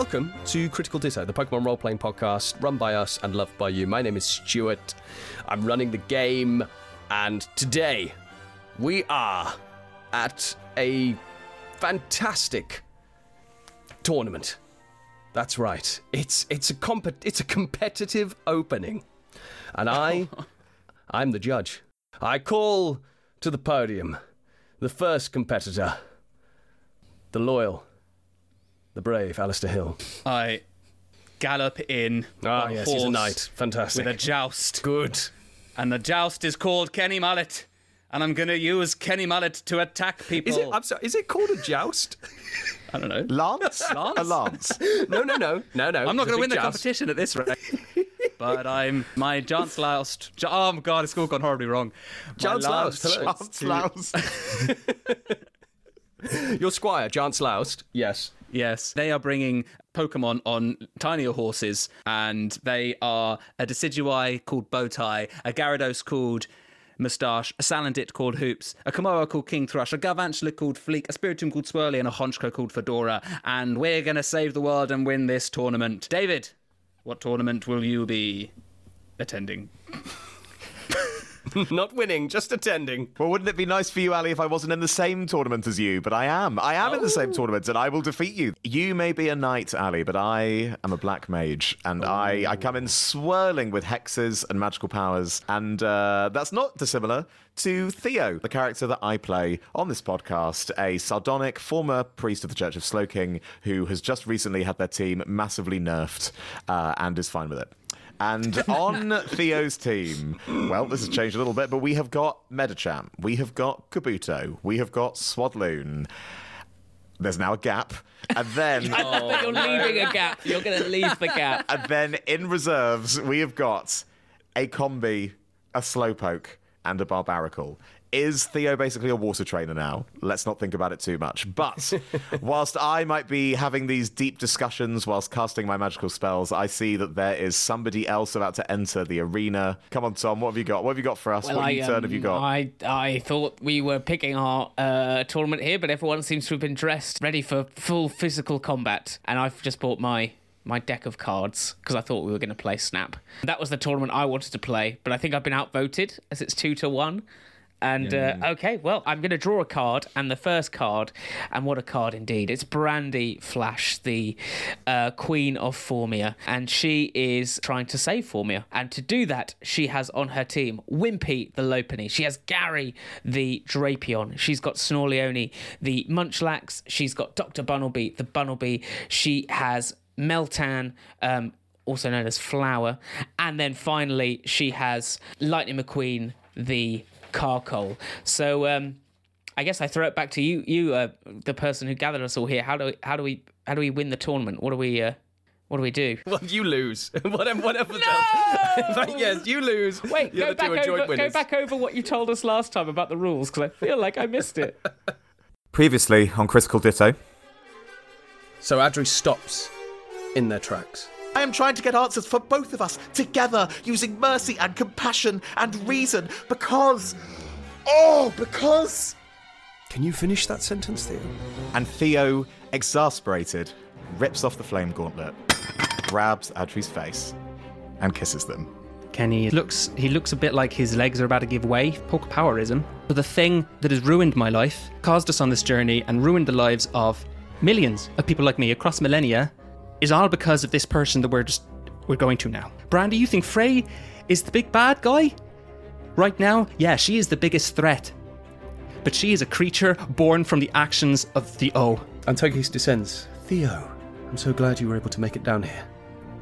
Welcome to Critical Ditto, the Pokemon role playing podcast run by us and loved by you. My name is Stuart. I'm running the game, and today we are at a fantastic tournament. That's right. It's it's a comp- it's a competitive opening. And I I'm the judge. I call to the podium the first competitor, the loyal, the brave Alistair Hill. I gallop in. Ah, on a yes, he's a knight. Fantastic. With a joust. Good. And the joust is called Kenny Mullet. And I'm going to use Kenny Mullet to attack people. Is it? I'm sorry. Is it called a joust? I don't know. Lance? Lance? A lance. no, no, no, no, no. I'm not going to win big the competition at this rate. but I'm my John Sloust. Oh my god, it's all gone horribly wrong. My John Sloust, hello. Lance Louse. Your squire, Jan Sloust. Yes. Yes, they are bringing Pokemon on tinier horses, and they are a Decidueye called Bowtie, a Gyarados called Moustache, a Salandit called Hoops, a Kommo-o called King Thrush, a Galvantula called Fleek, a Spiritomb called Swirly, and a Honchkrow called Fedora. And we're going to save the world and win this tournament. David, what tournament will you be attending? not winning, just attending. Well, wouldn't it be nice for you, Ali, if I wasn't in the same tournament as you? But I am. I am in the Oh. same tournament, and I will defeat you. You may be a knight, Ali, but I am a black mage, and I, I come in swirling with hexes and magical powers, and uh, that's not dissimilar to Theo, the character that I play on this podcast, a sardonic former priest of the Church of Slowking who has just recently had their team massively nerfed uh, and is fine with it. And on Theo's team, well, this has changed a little bit, but we have got Medicham, we have got Kabuto, we have got Swadloon. There's now a gap. And then oh, But you're leaving a gap. You're going to leave the gap. and then in reserves, we have got a Combee, a slowpoke, and a Barbaracle. Is Theo basically a water trainer now? Let's not think about it too much. But whilst I might be having these deep discussions whilst casting my magical spells, I see that there is somebody else about to enter the arena. Come on, Tom, what have you got? What have you got for us? Well, what I, U-turn have you um, got? I, I thought we were picking our uh, tournament here, but everyone seems to have been dressed ready for full physical combat. And I've just bought my my deck of cards because I thought we were going to play Snap. That was the tournament I wanted to play, but I think I've been outvoted as it's two to one. And uh, okay, well, I'm going to draw a card, and the first card, and what a card indeed! It's Brandy Flash, the uh, Queen of Formia, and she is trying to save Formia. And to do that, she has on her team Wimpy the Lopunny, she has Gary the Drapion, she's got Snorleone the Munchlax, she's got Dr. Bunnelby the Bunnelby, she has Meltan, um, also known as Flower, and then finally she has Lightning McQueen the Carkol. So um, I guess I throw it back to you, you, uh, the person who gathered us all here. How do we, how do we how do we win the tournament? What do we uh, what do we do? Well, you lose. whatever, whatever. No! yes, you lose. Wait, go other two are back over go back over what you told us last time about the rules because I feel like I missed it. Previously on Critical Ditto. So Adri stops in their tracks. I am trying to get answers for both of us together using mercy and compassion and reason because. Oh, because. Can you finish that sentence, Theo? And Theo, exasperated, rips off the flame gauntlet, grabs Adri's face, and kisses them. Kenny looks he looks a bit like his legs are about to give way. Poke powerism. But the thing that has ruined my life, caused us on this journey, and ruined the lives of millions of people like me across millennia, is all because of this person that we're just we're going to now. Brandy, you think Frey is the big bad guy? Right now, yeah, she is the biggest threat. But she is a creature born from the actions of the O. Antokis descends. Theo, I'm so glad you were able to make it down here.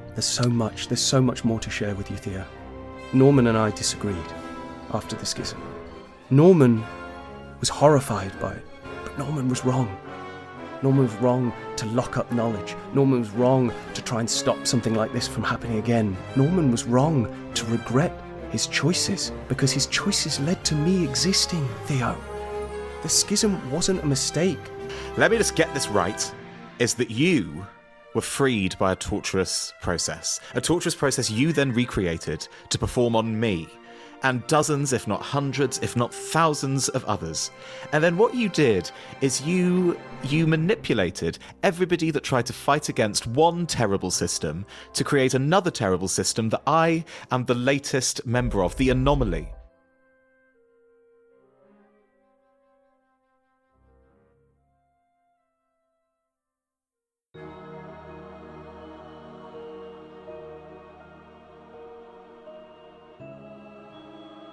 There's so much, there's so much more to share with you, Theo. Norman and I disagreed after the schism. Norman was horrified by it, but Norman was wrong. Norman was wrong to lock up knowledge. Norman was wrong to try and stop something like this from happening again. Norman was wrong to regret his choices because his choices led to me existing, Theo. The schism wasn't a mistake. Let me just get this right is that you were freed by a torturous process. A torturous process you then recreated to perform on me. And dozens, if not hundreds, if not thousands of others. And then what you did is you you manipulated everybody that tried to fight against one terrible system to create another terrible system that I am the latest member of, the anomaly.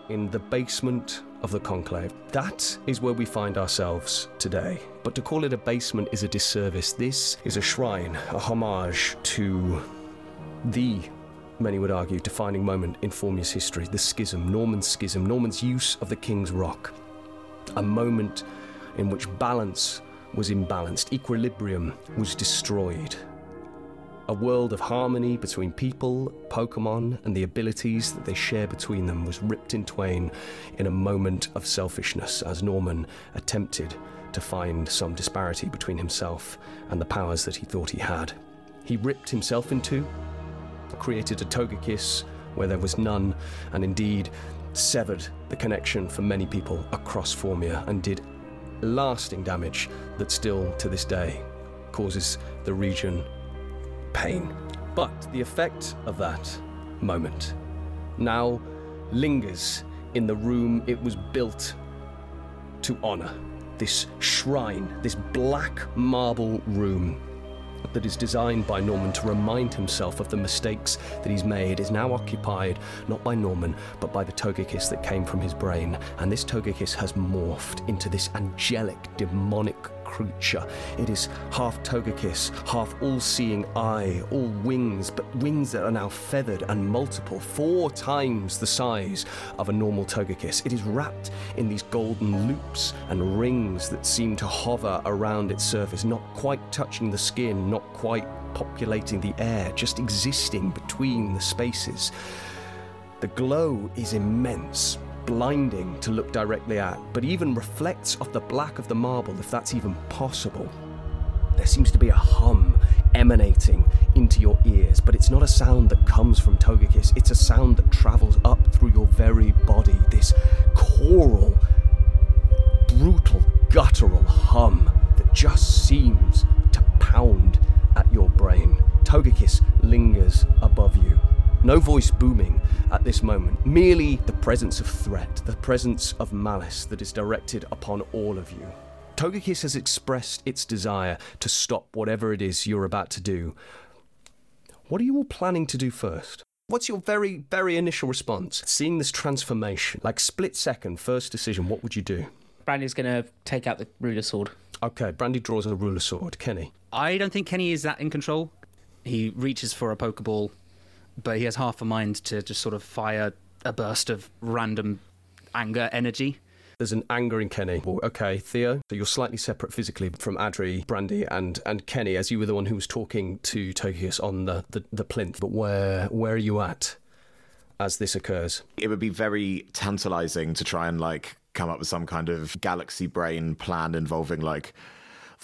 In the basement of the conclave. That is where we find ourselves today. But to call it a basement is a disservice. This is a shrine, a homage to the, many would argue, defining moment in Formia's history the schism, Norman's schism, Norman's use of the King's Rock. A moment in which balance was imbalanced, equilibrium was destroyed, a world of harmony between people, Pokemon, and the abilities that they share between them was ripped in twain in a moment of selfishness as Norman attempted to find some disparity between himself and the powers that he thought he had. He ripped himself in two, created a Togekiss where there was none, and indeed severed the connection for many people across Formia and did lasting damage that still to this day causes the region pain. But the effect of that moment now lingers in the room it was built to honor. This shrine, this black marble room that is designed by Norman to remind himself of the mistakes that he's made is now occupied not by Norman but by the Togekiss that came from his brain. And this Togekiss has morphed into this angelic, demonic creature. It is half Togekiss, half all seeing eye, all wings, but wings that are now feathered and multiple, four times the size of a normal Togekiss. It is wrapped in these golden loops and rings that seem to hover around its surface, not quite touching the skin, not quite populating the air, just existing between the spaces. The glow is immense, blinding to look directly at, but even reflects off the black of the marble, if that's even possible. There seems to be a hum emanating into your ears, but it's not a sound that comes from Togekiss. It's a sound that travels up through your very body. This choral, brutal, guttural hum that just seems to pound at your brain. Togekiss lingers above you. No voice booming at this moment, merely the presence of threat, the presence of malice that is directed upon all of you. Togekiss has expressed its desire to stop whatever it is you're about to do. What are you all planning to do first? What's your very, very initial response? Seeing this transformation, like split second, first decision, what would you do? Brandy's going to take out the ruler sword. Okay, Brandy draws a ruler sword. Kenny. I don't think Kenny is that in control. He reaches for a Pokeball, but he has half a mind to just sort of fire a burst of random anger energy. There's an anger in Kenny. Well, okay, Theo, so you're slightly separate physically from Adri, Brandy, and, and Kenny, as you were the one who was talking to Togekiss on the, the, the plinth. But where where are you at as this occurs? It would be very tantalizing to try and like come up with some kind of galaxy brain plan involving like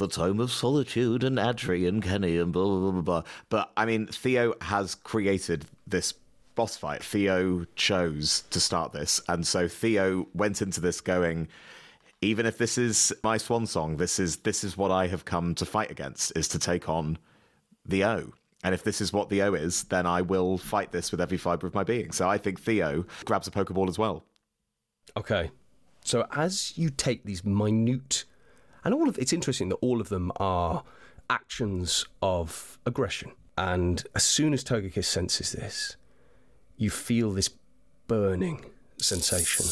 the Tome of Solitude and Adri and Kenny and blah, blah, blah, blah. But I mean, Theo has created this boss fight. Theo chose to start this. And so Theo went into this going, even if this is my swan song, this is this is what I have come to fight against, is to take on the O. And if this is what the O is, then I will fight this with every fiber of my being. So I think Theo grabs a Pokeball as well. Okay. So as you take these minute, and all of it's interesting that all of them are actions of aggression. And as soon as Togekiss senses this, you feel this burning sensation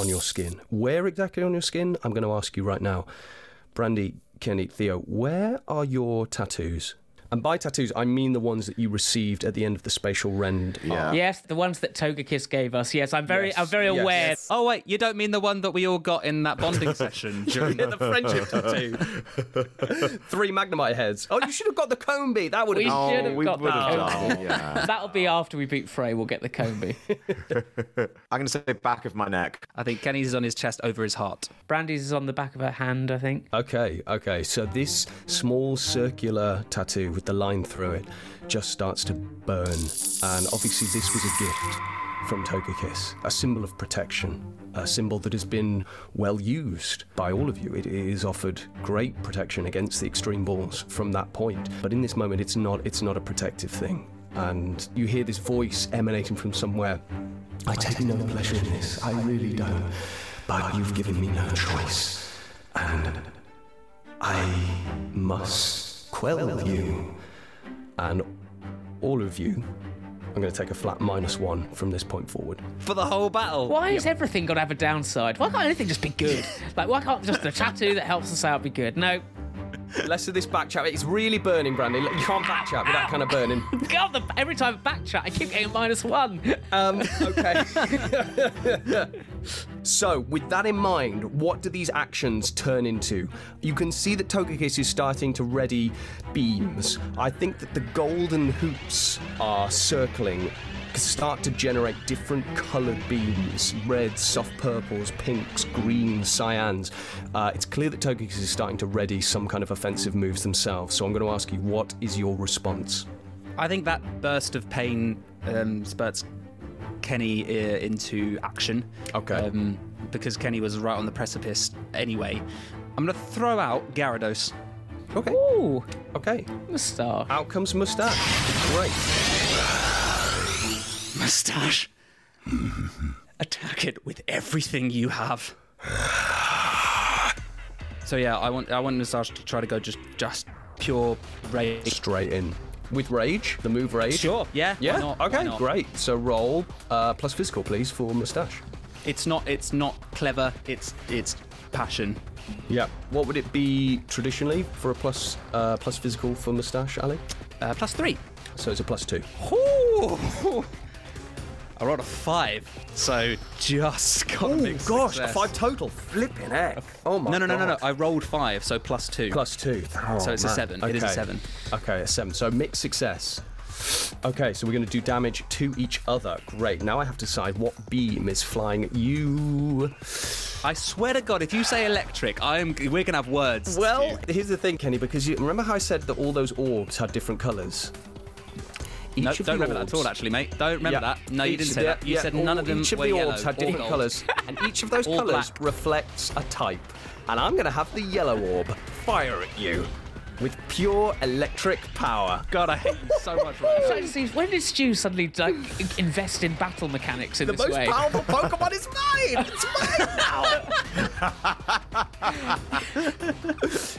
on your skin. Where exactly on your skin? I'm going to ask you right now. Brandy, Kenny, Theo, where are your tattoos? And by tattoos, I mean the ones that you received at the end of the spatial rend. Yeah. Yes, the ones that Togekiss gave us. Yes, I'm very, Yes, I'm very yes. aware. Yes. Oh wait, you don't mean the one that we all got in that bonding session during the friendship tattoo. Three Magnemite heads. Oh, you should have got the Combee. That would have We been. should have oh, we got would the done, yeah. That'll be after we beat Frey. We'll get the Combee. I'm going to say back of my neck. I think Kenny's is on his chest over his heart. Brandy's is on the back of her hand, I think. Okay, okay. So this small circular tattoo with the line through it just starts to burn. And obviously, this was a gift from Togekiss, a symbol of protection, a symbol that has been well used by all of you. It is offered great protection against the extreme balls from that point, but in this moment, it's not. It's not a protective thing. And you hear this voice emanating from somewhere. I take no pleasure in this. I really don't. But you've given me no choice, and I must quell you. And all of you, I'm going to take a flat minus one from this point forward. For the whole battle. Why is everything got to have a downside? Why can't anything just be good? like, why can't just the tattoo that helps us out be good? No. Less of this back chat. It's really burning, Brandy. You can't back chat with that kind of burning. God, the, every time I back chat, I keep getting minus one. Um, okay. so, with that in mind, what do these actions turn into? You can see that Togekiss is starting to ready beams. I think that the golden hoops are circling start to generate different coloured beams reds, soft purples, pinks, greens, cyans. Uh, it's clear that Togekiss is starting to ready some kind of offensive moves themselves. So I'm going to ask you, what is your response? I think that burst of pain um, spurts Kenny uh, into action. Okay. Um, because Kenny was right on the precipice anyway. I'm going to throw out Gyarados. Okay. Ooh, Okay. moustache. Out comes Mustache. Great. Mustache. Attack it with everything you have. so yeah, I want I want Mustache to try to go just just pure rage. Straight in. With rage, the move rage. Sure. Yeah. Yeah. Why not? Why Okay. not? Great. So roll uh, plus physical, please, for Mustache. It's not it's not clever. It's it's passion. Yeah. What would it be traditionally for a plus uh, plus physical for Mustache, Ali? Uh, plus three. So it's a plus two. Ooh. I rolled a five, so just got a oh, big success. total. Flipping heck. Oh my No, no, no, no, no. I rolled five, so plus two. Plus two. Oh, So it's a man. seven. It is a Okay. seven. Okay, a seven. So mixed success. Okay, so we're going to do damage to each other. Great. Now I have to decide what beam is flying at you. I swear to God, if you say electric, I'm we're gonna have words. Well, here's the thing, Kenny, because you remember how I said that all those orbs had different colours? Each no, of don't the remember that at all, actually, mate. Don't remember Yeah. that. No, you didn't say the- that. You yeah, said all- none of them Each of were the yellow orbs had different colours, and each of those colours black. reflects a type. And I'm going to have the yellow orb fire at you with pure electric power. God, I hate you so much right now. I when did Stu suddenly like invest in battle mechanics in The this most way? powerful Pokemon is mine! It's mine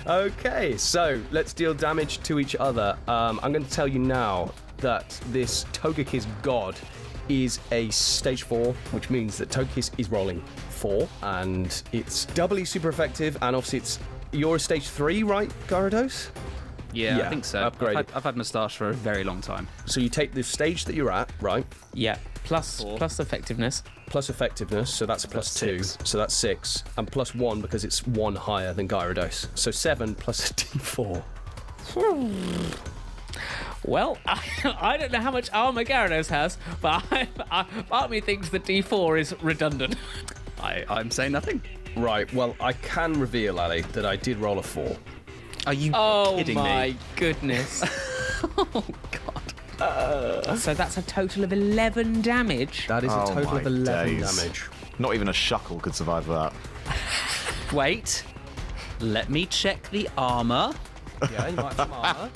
now! okay, so let's deal damage to each other. Um, I'm going to tell you now that this Togekiss God is a stage 4, which means that Togekiss is rolling 4, and it's doubly super effective, and obviously it's. You're a stage 3, right, Gyarados? Yeah, Yeah, I think so. upgraded. I've had, I've had moustache for a very long time. So you take the stage that you're at, right? Yeah. Plus Four. plus effectiveness. plus effectiveness, so that's a plus two, six. so that's six, and plus one because it's one higher than Gyarados. So seven plus a d4. Well, I, I don't know how much armor Gyarados has, but I, I, part of me thinks the D4 is redundant. I, I'm saying nothing. Right, well, I can reveal, Ali, that I did roll a four. Are you Oh kidding me? Oh my goodness. oh god. Uh, so that's a total of 11 damage. That is a Oh total of 11 days. damage. Not even a shuckle could survive that. Wait. Let me check the armor. Yeah, you might have some armor.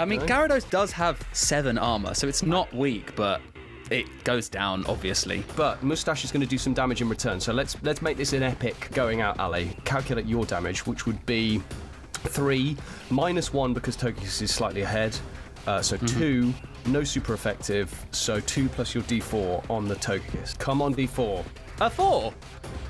I mean, Gyarados does have seven armor, so it's not weak, but it goes down, obviously. But Mustache is going to do some damage in return, so let's let's make this an epic going out, alley. Calculate your damage, which would be three minus one because Togekiss is slightly ahead. Uh, so two, no super effective. So two plus your D4 on the Togekiss. Come on, D4. A four.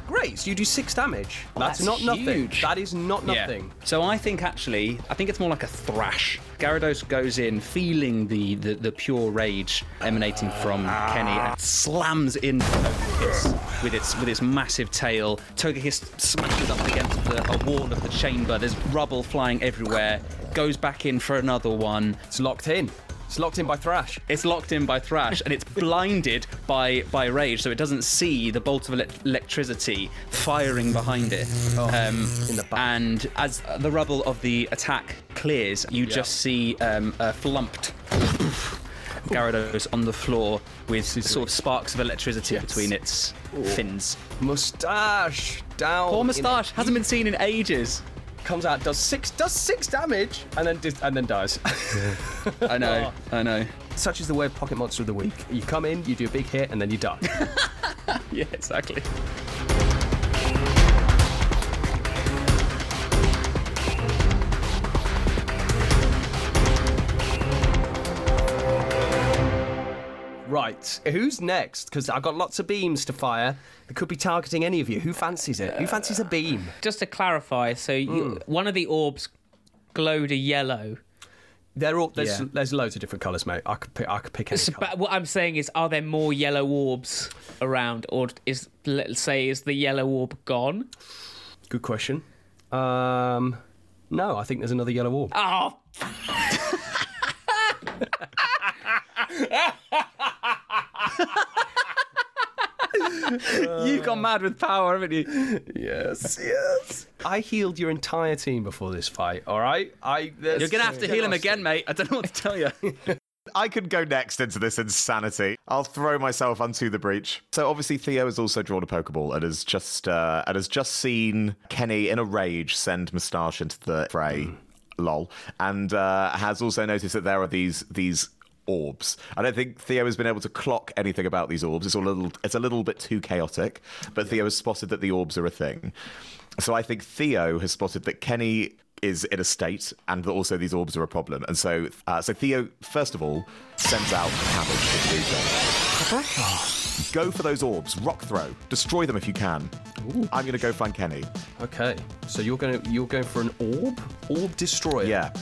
Great. So you do six damage. that's, that's not nothing. That is not nothing. So I think actually, I think it's more like a thrash. Gyarados goes in, feeling the, the, the pure rage emanating from Kenny, and slams in Togekiss with its with its massive tail. Togekiss smashes up against the, a wall of the chamber. There's rubble flying everywhere. Goes back in for another one. It's locked in. It's locked in by Thrash. It's locked in by Thrash and it's blinded by by Rage, so it doesn't see the bolt of elec- electricity firing behind it. um, the back. And as the rubble of the attack clears, you just see um, a flumped Gyarados on the floor with sort of sparks of electricity between its fins. Mustache down. Poor in- moustache hasn't been seen in ages. Comes out, does six, does six damage, and then dis- and then dies. I know, oh. I know. Such is the way of Pocket Monster of the Week. You come in, you do a big hit, and then you die. Yeah, exactly. right, who's next? Because I've got lots of beams to fire. They could be targeting any of you. Who fancies it? Who fancies a beam? Just to clarify, so you, one of the orbs glowed a yellow. They're all there's Yeah. there's loads of different colours, mate. I could pick I could pick any So, but what I'm saying is, are there more yellow orbs around, or is let's say is the yellow orb gone? Good question. Um, no, I think there's another yellow orb. Oh, You've gone mad with power, haven't you? Yes, yes. I healed your entire team before this fight. All right, I. You're gonna have to heal him again, mate. I don't know what to tell you. I could go next into this insanity. I'll throw myself onto the breach. So obviously Theo has also drawn a Pokeball and has just uh, and has just seen Kenny in a rage send Moustache into the fray. Lol, and uh, has also noticed that there are these these orbs. I don't think Theo has been able to clock anything about these orbs. It's all a little it's a little bit too chaotic. But Theo has spotted that the orbs are a thing. So I think Theo has spotted that Kenny is in a state and that also these orbs are a problem. And so uh, so Theo, first of all, sends out Cabbage to. Go for those orbs, rock throw, destroy them if you can. I'm going to go find Kenny. Okay, so you're gonna you're going for an orb, orb destroyer. Yeah.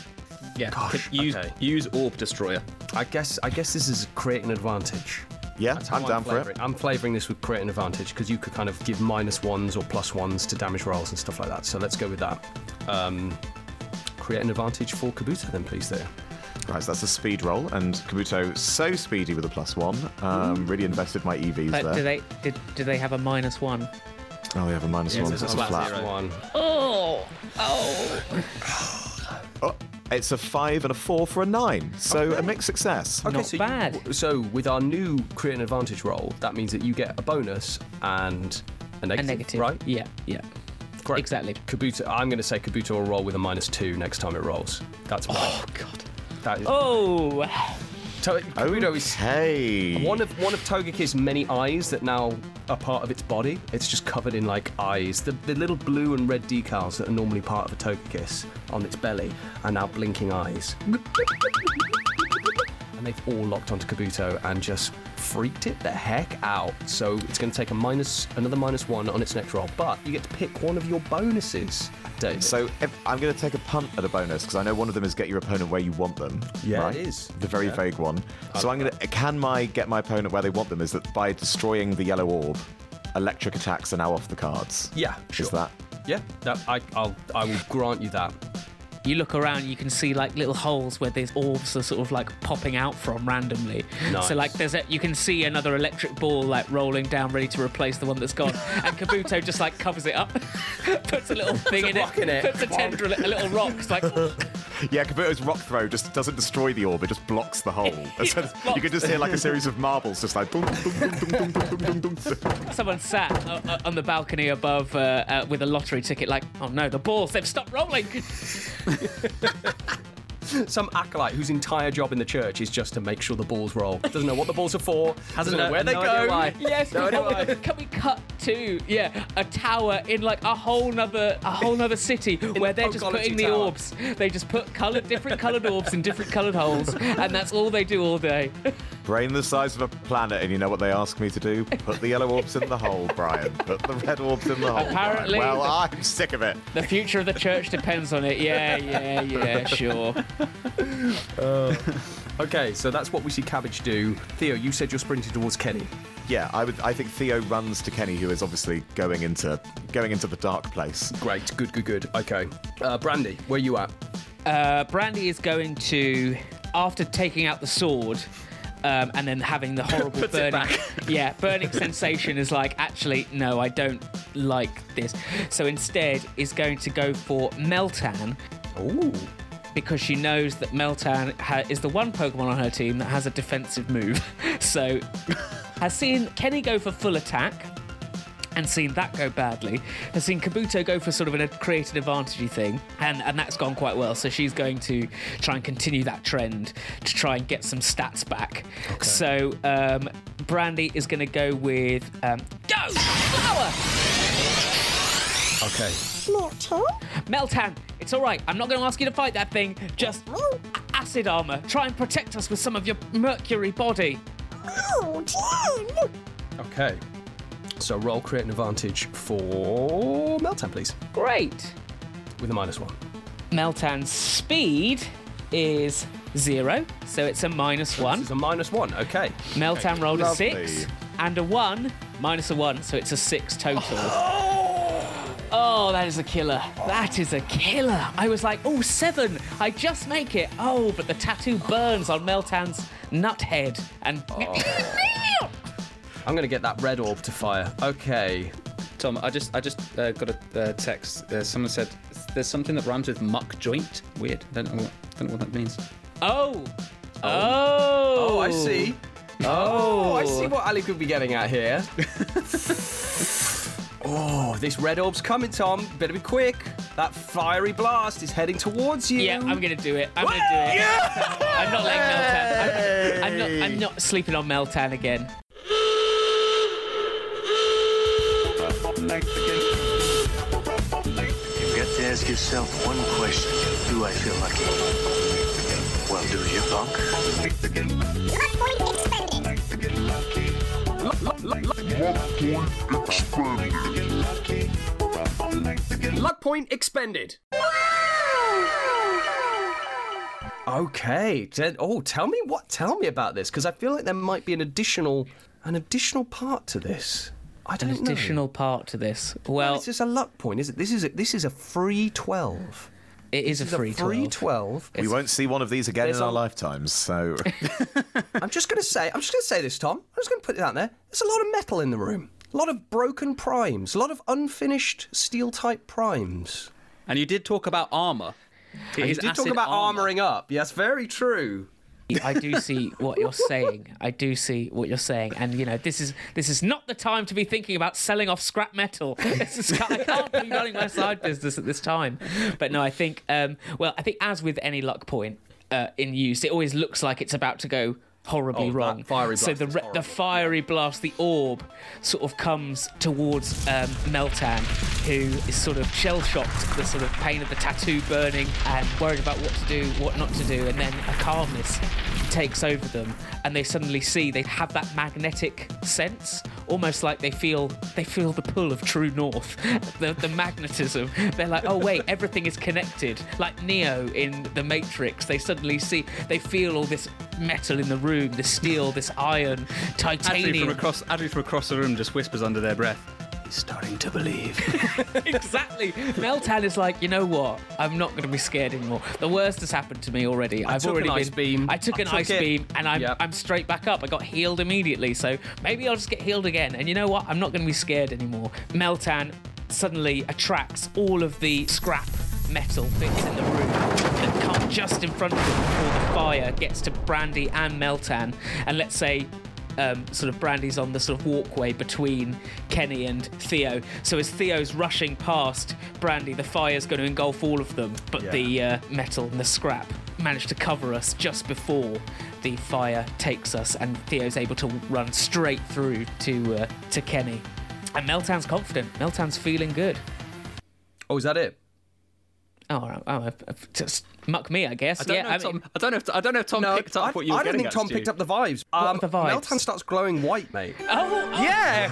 Yeah, Gosh, use okay. use Orb Destroyer. I guess I guess this is create an advantage. Yeah, That's how I'm down for flavouring- it. I'm flavouring this with create an advantage because you could kind of give minus ones or plus ones to damage rolls and stuff like that. So let's go with that. Um, create an advantage for Kabuto then, please. There. Right, so that's a speed roll, and Kabuto so speedy with a plus one. Um, really invested my EVs but there. do they did, do they have a minus one? Oh, we have a minus one. it's a flat flat. One. Oh, oh. Oh, it's a five and a four for a nine. So a mixed success. Okay, Not so you- bad. so with our new create an advantage roll, that means that you get a bonus and a A negative, negative, right? Yeah, yeah. Great. Exactly. Kabuto, I'm going to say Kabuto will roll with a minus two next time it rolls. That's oh, mine. Oh God. That is, Oh, to- Kabuto is Okay. one of one of Togekiss's many eyes that now are part of its body. It's just covered in like eyes. The, the little blue and red decals that are normally part of a Togekiss on its belly are now blinking eyes. And they've all locked onto Kabuto and just freaked it the heck out. So it's going to take a minus, another minus one on its next roll. But you get to pick one of your bonuses, David. So if, I'm going to take a punt at a bonus because I know one of them is get your opponent where you want them. Yeah, right? it is. The very Yeah. vague one. So I'm going to can my get my opponent where they want them is that by destroying the yellow orb, electric attacks are now off the cards. yeah, sure. Is that? Yeah, that, I, I'll, I will grant you that. You look around, you can see like little holes where these orbs are sort of like popping out from randomly. Nice. So like there's a, you can see another electric ball like rolling down, ready to replace the one that's gone, and Kabuto just like covers it up, puts a little thing in rock it, in it. puts a tendril, a little rock. It's like Yeah, Kabuto's rock throw just doesn't destroy the orb; it just blocks the hole. So you can just hear like a series of marbles, just like. someone sat uh, uh, on the balcony above uh, uh, with a lottery ticket, like, oh no, the balls, they've stopped rolling. Some acolyte whose entire job in the church is just to make sure the balls roll. Doesn't know what the balls are for. Doesn't know no- where they no go. idea why. Yes, No idea can, why. we, can we cut to yeah a tower in like a whole nother a whole nother city where they're just Pokology putting the tower. orbs. They just put colored different colored orbs in different colored holes, and that's all they do all day. Brain the size of a planet, and you know what they ask me to do? Put the yellow orbs in the hole, Brian. Put the red orbs in the hole. Brian. Apparently Well, the- I'm sick of it. The future of the church depends on it. Yeah, yeah, yeah, sure. Oh. Okay, so that's what we see Cabbage do. Theo, you said you're sprinting towards Kenny. Yeah, I would. I think Theo runs to Kenny, who is obviously going into going into the dark place. Great, good, good, good. Okay. Uh, Brandy, where are you at? Uh, Brandy is going to, after taking out the sword. Um, and then having the horrible Puts burning, back. yeah, burning sensation is like actually no, I don't like this. So instead, is going to go for Meltan, Ooh. Because she knows that Meltan ha- is the one Pokemon on her team that has a defensive move. so, has seen Kenny go for full attack and seen that go badly. Has seen Kabuto go for sort of a created advantage thing, and, and that's gone quite well. So she's going to try and continue that trend to try and get some stats back. So um, Brandy is going to go with um, Go! Flower! Okay. Meltan, Meltan, it's all right. I'm not going to ask you to fight that thing. Just a- acid armor. Try and protect us with some of your mercury body. Oh, okay. So roll create an advantage for Meltan, please, Great. with a minus one. Meltan's speed is zero, so it's a minus one. It's a minus one. Okay. Meltan rolled a six and a one, minus a one, so it's a six total. Oh, that is a killer. That is a killer. I was like, oh, seven. I just make it. Oh, but the tattoo burns on Meltan's nut head. And I'm gonna get that red orb to fire. Okay. Tom, I just I just uh, got a uh, text. Uh, someone said there's something that rhymes with muck joint. Weird. Don't know what, don't know what that means. oh. Oh. Oh, I see. Oh. Oh, I see what Ali could be getting at here. oh, this red orb's coming, Tom. Better be quick. That fiery blast is heading towards you. Yeah, I'm gonna do it. I'm gonna do it. I'm not letting Meltan. I'm, I'm not. I'm not sleeping on Meltan again. You've got to ask yourself one question. Do I feel lucky? Well, do you, punk? Luck point expended. Okay. Oh, tell me what? Tell me about this because I feel like there might be an additional, an additional part to this. I don't An know. additional part to this. Well, Well, it's just a luck point, is it? This is a, this is a free twelve. It is a This is free a free 12. twelve. We won't see one of these again in our a- lifetimes, so I'm just going to say, I'm just going to say this, Tom. I'm just going to put it out there. There's a lot of metal in the room. A lot of broken primes. A lot of unfinished steel type primes. And you did talk about armor. It And you is did talk about armor. armoring up. Yes, very true. I do see what you're saying. I do see what you're saying, and you know this is this is not the time to be thinking about selling off scrap metal. Is, I can't be running my side business at this time. But no, I think um, well, I think as with any luck point uh, in use, it always looks like it's about to go horribly Oh, wrong. fiery so the re- the fiery blast, the orb, sort of comes towards um, Meltan, who is sort of shell shocked the sort of pain of the tattoo burning and worried about what to do, what not to do, and then a calmness takes over them, and they suddenly see they have that magnetic sense, almost like they feel they feel the pull of true north, the the magnetism. They're like, oh wait, everything is connected, like Neo in the Matrix. They suddenly see, they feel all this metal in the room, this steel, this iron, titanium Adri from across Adri from across the room just whispers under their breath. He's starting to believe. exactly. Meltan is like, you know what? I'm not going to be scared anymore. The worst has happened to me already. I've took already an been. ice beam. I took I an took ice it. beam, and I'm Yep. I'm straight back up. I got healed immediately. So maybe I'll just get healed again. And you know what? I'm not going to be scared anymore. Meltan suddenly attracts all of the scrap metal bits in the room that come just in front of him before the fire gets to Brandy and Meltan. And let's say um, sort of Brandy's on the sort of walkway between Kenny and Theo. So as Theo's rushing past Brandy, the fire's going to engulf all of them, but the uh, metal and the scrap manage to cover us just before the fire takes us, and Theo's able to run straight through to uh, to Kenny. And Meltan's confident. Meltan's feeling good. Oh, is that it? Oh, oh I've- I've just muck me, I guess. I don't, yeah, know I if mean, Tom, I don't know if I don't know if Tom picked up I, what you were I don't getting think Tom Stu. picked up the vibes. What Um, are the vibes? Meltan starts glowing white, mate. oh, oh, Yeah.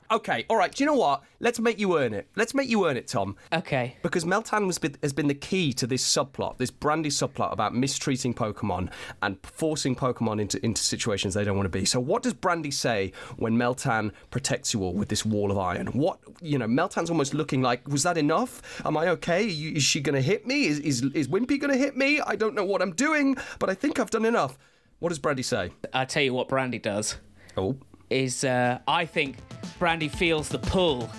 okay. All right. Do you know what? Let's make you earn it. Let's make you earn it, Tom. okay. Because Meltan has been, has been the key to this subplot, this brandy subplot about mistreating Pokemon and forcing Pokemon into, into situations they don't want to be. So, what does Brandy say when Meltan protects you all with this wall of iron? What, you know, Meltan's almost looking like, was that enough? Am I okay? You- Is she going to hit me? Is, is, is Wimpy going to hit me? I don't know what I'm doing, but I think I've done enough. What does Brandy say? I'll tell you what Brandy does. Oh. is uh, I think Brandy feels the pull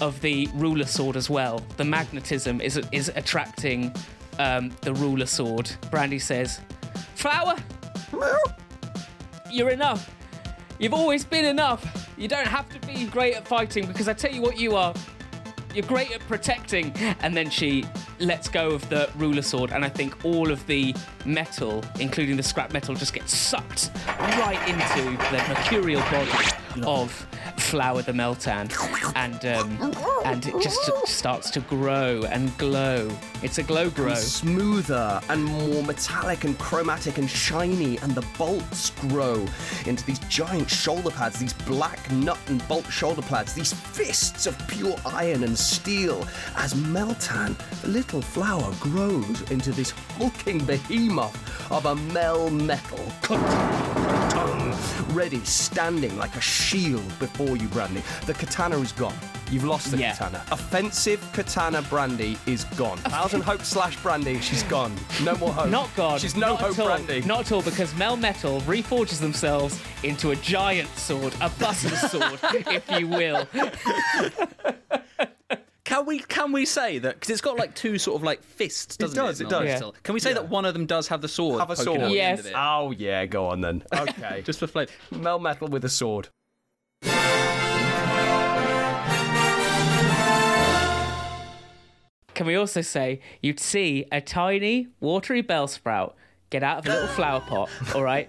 of the ruler sword as well. The magnetism is is attracting um, the ruler sword. Brandy says, "Flower, you're enough. You've always been enough. You don't have to be great at fighting because I tell you what you are. You're great at protecting." And then she lets go of the ruler sword, and I think all of the metal, including the scrap metal, just gets sucked right into the mercurial body of Flower the Meltan, and um, and it just starts to grow and glow. It's a glow grow. smoother and more metallic and chromatic and shiny, and the bolts grow into these giant shoulder pads, these black nut and bolt shoulder pads, these fists of pure iron and steel. As Meltan, the little flower, grows into this hulking behemoth of a Melmetal. Ready, standing like a shield before you, Brandy. The katana is gone. You've lost the Yeah. katana. Offensive katana Brandy is gone. Thousand Hope slash Brandy, she's gone. No more hope. Not gone. She's no not hope. Brandy. Not at all, because Mel Metal reforges themselves into a giant sword, a buster sword, if you will. Can we can we say that because it's got like two sort of like fists, doesn't it? does, it Mel does. Metal? Can we say that one of them does have the sword? Have a sword. out the Yes. end of it? Oh yeah, go on then. Okay. Just for flavour. Melmetal with a sword. Can we also say you'd see a tiny watery bell sprout get out of a little flower pot, all right,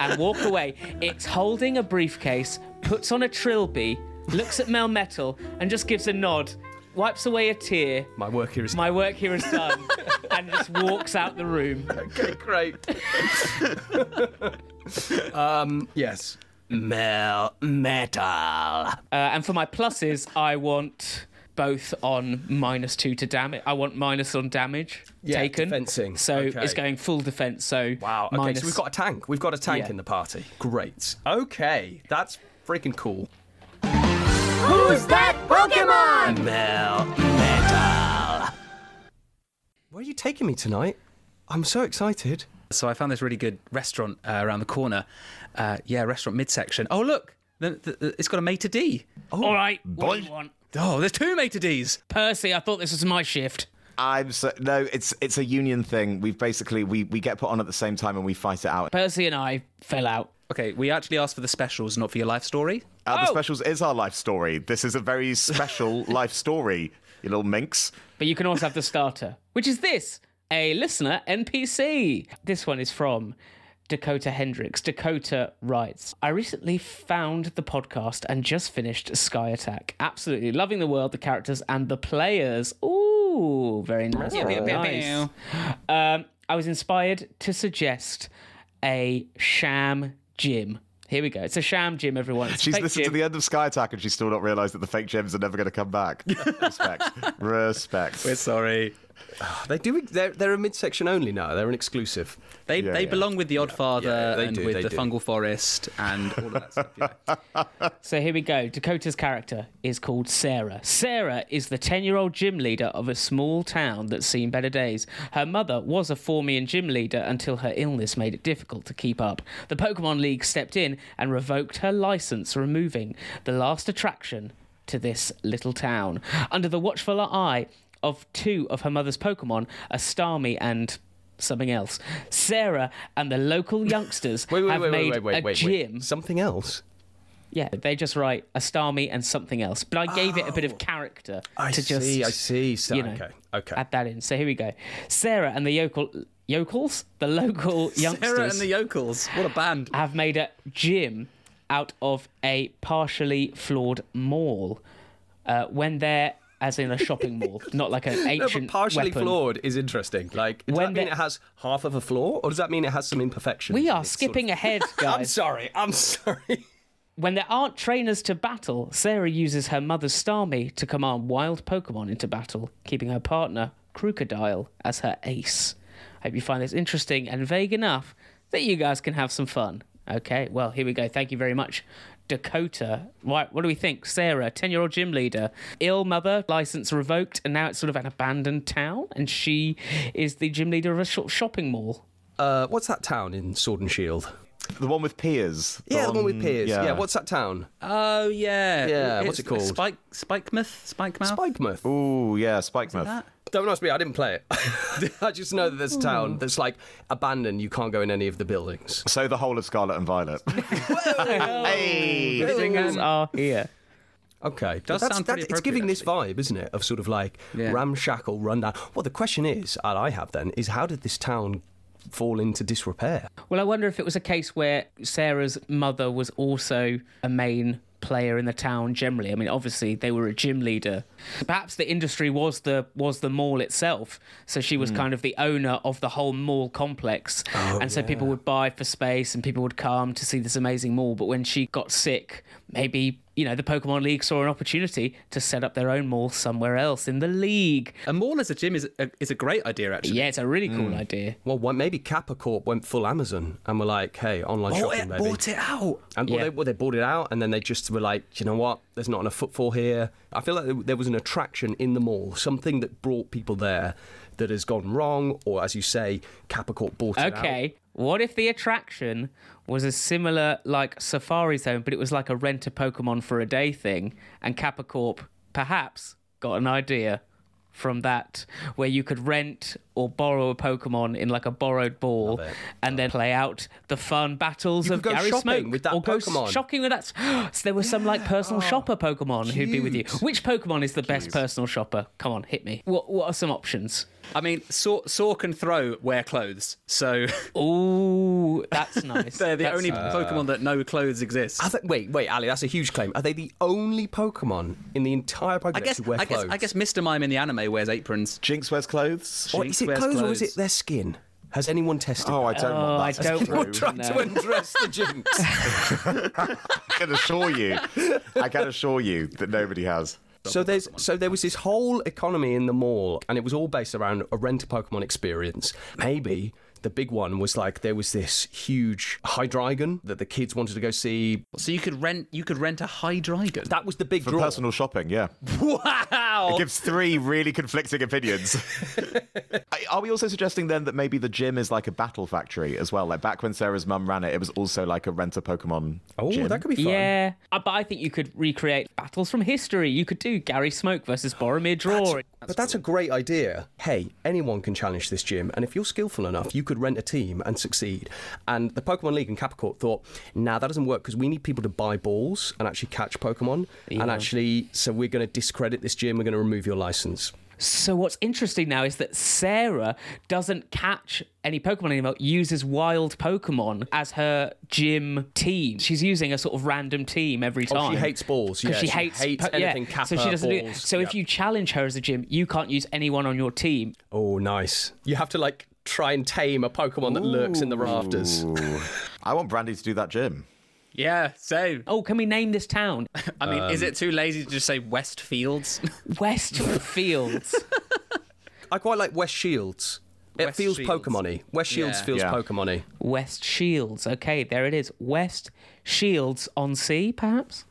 and walk away. It's holding a briefcase, puts on a trilby, looks at Melmetal, and just gives a nod, wipes away a tear. My work here is My work here is done, and just walks out the room. okay. Great. um. Yes. Melmetal. Uh, and for my pluses, I want both on minus two to damage. I want minus on damage Yeah, taken. defensing. So Okay. it's going full defense. So Wow. Okay. minus- So we've got a tank. We've got a tank Yeah. in the party. Great. Okay. That's freaking cool. Who's that Pokemon? Melmetal. Where are you taking me tonight? I'm so excited. So I found this really good restaurant uh, around the corner. Uh, yeah, restaurant midsection. Oh look, the, the, the- it's got a maitre d. All right. What do you want? Oh, there's two maitre d's. Percy, I thought this was my shift. I'm so no. It's it's a union thing. We've basically we we get put on at the same time and we fight it out. Percy and I fell out. Okay, we actually asked for the specials, not for your life story. Uh, the Oh! specials is our life story. This is a very special life story. You little minx. But you can also have the starter, which is this a listener NPC. This one is from Dakota Hendricks. Dakota writes I recently found the podcast and just finished Sky Attack. Absolutely loving the world, the characters, and the players. Ooh, very nice. Nice. Um, I was inspired to suggest a sham gym. Here we go. It's a sham gym, everyone. It's She's fake listened to the end of Sky Attack and she's still not realised that the fake gems are never going to come back. Respect. Respect. We're sorry. They do. They're, they're a midsection only now. They're an exclusive. They Yeah, they yeah. belong with the Oddfather Yeah, they and do, with the do. Fungal Forest and all of that stuff. Yeah. So here we go. Dakota's character is called Sarah. Sarah is the 10 year old gym leader of a small town that's seen better days. Her mother was a Formian gym leader until her illness made it difficult to keep up. The Pokemon League stepped in and revoked her license, removing the last attraction to this little town. Under the watchful eye of two of her mother's Pokemon, a Starmie and something else, Sarah and the local youngsters Wait, wait, have wait, made wait, wait, a wait, gym. wait. Something else. Yeah, they just write a Starmie and something else. But I gave it a bit of character Oh, I to just see. I see. So, you know, okay. Okay. add that in. So here we go. Sarah and the yokel yokels, the local youngsters, Sarah and the Yokels. What a band. have made a gym out of a partially flawed mall. Uh, when they're as in a shopping mall, not like an No, ancient but partially weapon. flawed is interesting. Like, does When that mean it has half of a flaw, or does that mean it has some imperfections? We are its sort skipping of- ahead, I'm sorry. I'm sorry. When there aren't trainers to battle, Sarah uses her mother's Starmie to command wild Pokemon into battle, keeping her partner, Krookodile, as her ace. I hope you find this interesting and vague enough that you guys can have some fun. Okay, well, here we go. Thank you very much. Dakota. Right, what do we think? Sarah, 10 year old gym leader, ill mother, license revoked, and now it's sort of an abandoned town, and she is the gym leader of a sort shopping mall. Uh, what's that town in Sword and Shield? The one with Piers. Yeah, the one with Piers. Yeah. what's that town? Oh yeah, Yeah, It's what's it called? Spike Spikemuth, Spikemuth. Spikemuth. Ooh, yeah, Spikemuth. That? Don't ask me. I didn't play it. I just know that there's a town hmm. that's like abandoned. You can't go in any of the buildings. So the whole of Scarlet and Violet. hey! Things are here. Okay, Does that's, sound that's, pretty it's giving appropriate, this vibe, isn't it, of sort of like Yeah. ramshackle rundown. Well, the question is, and I have then, is how did this town fall into disrepair? Well, I wonder if it was a case where Sarah's mother was also a main player in the town generally. I mean, obviously they were a gym leader. Perhaps the industry was the was the mall itself, so she was hmm. kind of the owner of the whole mall complex, oh, and so people would buy for space and people would come to see this amazing mall. But when she got sick, maybe you know the Pokemon League saw an opportunity to set up their own mall somewhere else in the league. A mall as a gym is a, is a great idea actually. Yeah, it's a really cool hmm. idea. Well, maybe Kappa Corp went full Amazon and were like, "Hey, online Bought shopping, it, baby." bought it out. And well, Yeah. they, well, they bought it out, and then they just were like, you know what? There's not enough footfall here. I feel like there was an attraction in the mall, something that brought people there that has gone wrong, or as you say, Kappa Corp bought it out. Okay. What if the attraction was a similar like Safari Zone, but it was like a rent a Pokemon for a day thing, and Kappa Corp perhaps got an idea from that where you could rent or borrow a Pokemon in like a borrowed ball it. and then play out the fun battles You of could go Gary shopping Smoke with that or go Pokemon. shopping with that. so there was some like personal oh, shopper Pokemon who'd be with you. Which Pokemon is the best personal shopper? Come on, hit me. What What are some options? I mean, Sawk, Sawk can Throh wear clothes, so Ooh, that's nice. they're the That's- only Pokemon that no clothes exist. Are they- wait, wait, Ali, that's a huge claim. Are they the only Pokemon in the entire Pokédex I guess, who wear I guess. I guess Mr. Mime in the anime wears aprons. Jynx wears clothes. Or Jynx is it wears clothes, or is it their skin? Has anyone tested? Oh, I don't Oh, I want that. don't That's want true. trying to undress the Jynx. I can assure you. I can assure you that nobody has. So there's so there was this whole economy in the mall, and it was all based around a rent a Pokemon experience. Maybe the big one was like there was this huge Hydreigon that the kids wanted to go see. So you could rent you could rent a Hydreigon. That was the big For draw. personal shopping, yeah. wow! It gives three really conflicting opinions. Are we also suggesting then that maybe the gym is like a battle factory as well? Like back when Sarah's mum ran it, it was also like a rent a Pokemon oh, gym. that could be fun. Yeah, uh, but I think you could recreate battles from history. You could do Gary Smoke versus Boromir Draw. but that's a great idea. Hey, anyone can challenge this gym, and if you're skillful enough, you could rent a team and succeed. And the Pokemon League and Capricorn thought, nah, that doesn't work because we need people to buy balls and actually catch Pokemon. And actually, so we're going to discredit this gym. We're going to remove your license. So what's interesting now is that Sarah doesn't catch any Pokemon anymore. Uses wild Pokemon as her gym team. She's using a sort of random team every Oh, time. she hates balls. Yeah, Because she, she hates, hates po- anything yeah. So she doesn't do. balls. So if you challenge her as a gym, you can't use anyone on your team. Oh, nice. You have to like try and tame a Pokemon that lurks in the rafters. I want Brandy to do that gym. Yeah, same. Oh, can we name this town? I mean, is Um, it too lazy to just say West Fields? West Fields. I quite like West Shields. It West feels Shields. Pokemon-y. West Shields Yeah. feels Yeah. Pokemon-y. West Shields. Okay, there it is. West Shields on sea, perhaps.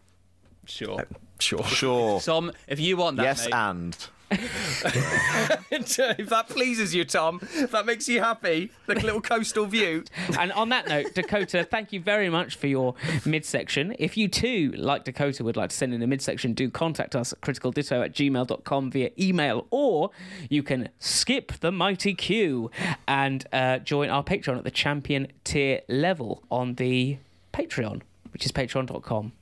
sure. Sure. Sure. Tom, if you want that, yes, mate, and. if that pleases you, Tom, if that makes you happy, the little coastal view. And on that note, Dakota, thank you very much for your midsection. If you too, like Dakota, would like to send in a midsection, do contact us at criticalditto at gmail.com via email, or you can skip the mighty queue and uh, join our Patreon at the champion tier level on the Patreon, which is patreon.com.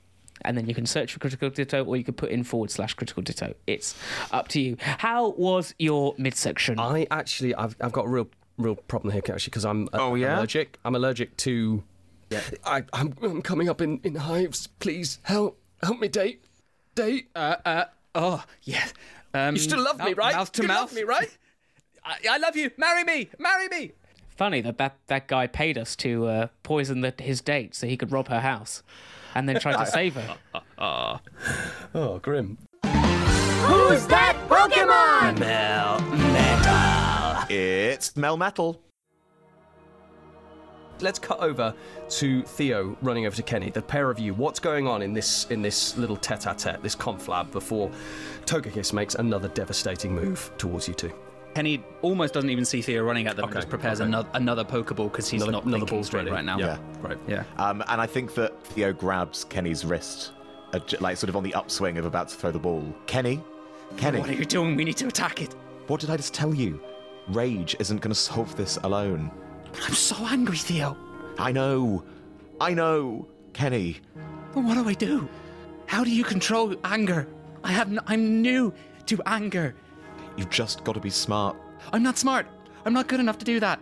And then you can search for Critical Ditto or you can put in forward slash Critical Ditto. It's up to you. How was your midsection? I actually, I've, I've got a real, real problem here actually because I'm, uh, Oh, yeah? allergic. I'm allergic to. Yeah. I, I'm, I'm coming up in, in hives. Please help, help me, date, date. Uh, uh, oh, yeah. Um, you still love me, right? Mouth to you mouth. love me, right? I, I love you. Marry me. Marry me. funny that that, that guy paid us to uh, poison the, his date so he could rob her house and then try to save her. Uh, uh, uh. Oh, grim. Who's that Pokemon? It's Melmetal. Let's cut over to Theo running over to Kenny. The pair of you, what's going on in this in this little tete-a-tete, this conflab, before Togekiss makes another devastating move towards you two? Kenny almost doesn't even see Theo running at them and just prepares okay. another, another Pokeball because he's Another- not another thinking ball's straight ready. right now. Yeah. Yeah. Right. Yeah. Um, and I think that Theo grabs Kenny's wrist, uh, like sort of on the upswing of about to throw the ball. Kenny, Kenny, What are you doing? We need to attack it. what did I just tell you? Rage isn't going to solve this alone. But I'm so angry, Theo. I know, I know, Kenny. But what do I do? How do you control anger? I have. N- I'm new to anger. You've just got to be smart. I'm not smart. I'm not good enough to do that.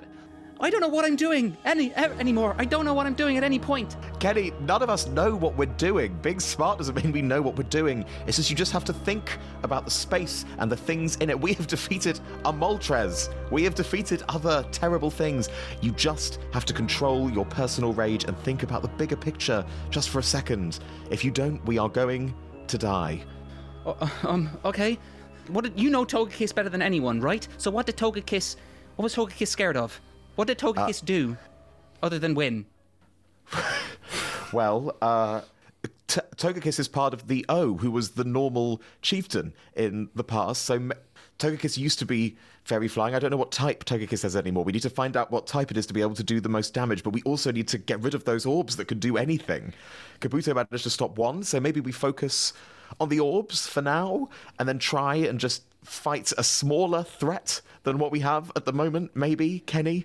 I don't know what I'm doing any e- anymore. I don't know what I'm doing at any point. Kenny, none of us know what we're doing. Being smart doesn't mean we know what we're doing. It's just you just have to think about the space and the things in it. We have defeated a Moltres. We have defeated other terrible things. You just have to control your personal rage and think about the bigger picture just for a second. If you don't, we are going to die. Um. Okay. What did you know? Togekiss better than anyone, right? So what did Togekiss? What was Togekiss scared of? What did Togekiss do, other than win? Well, uh, T- Togekiss is part of the O, who was the normal chieftain in the past. So m- Togekiss used to be fairy flying. I don't know what type Togekiss has anymore. We need to find out what type it is to be able to do the most damage, but we also need to get rid of those orbs that could do anything. Kabuto managed to stop one, so maybe we focus on the orbs for now and then try and just fight a smaller threat than what we have at the moment, maybe, Kenny?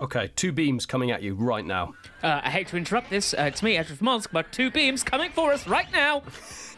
Okay, two beams coming at you right now. Uh, I hate to interrupt this. Uh, it's me, Edward Monsk, but two beams coming for us right now.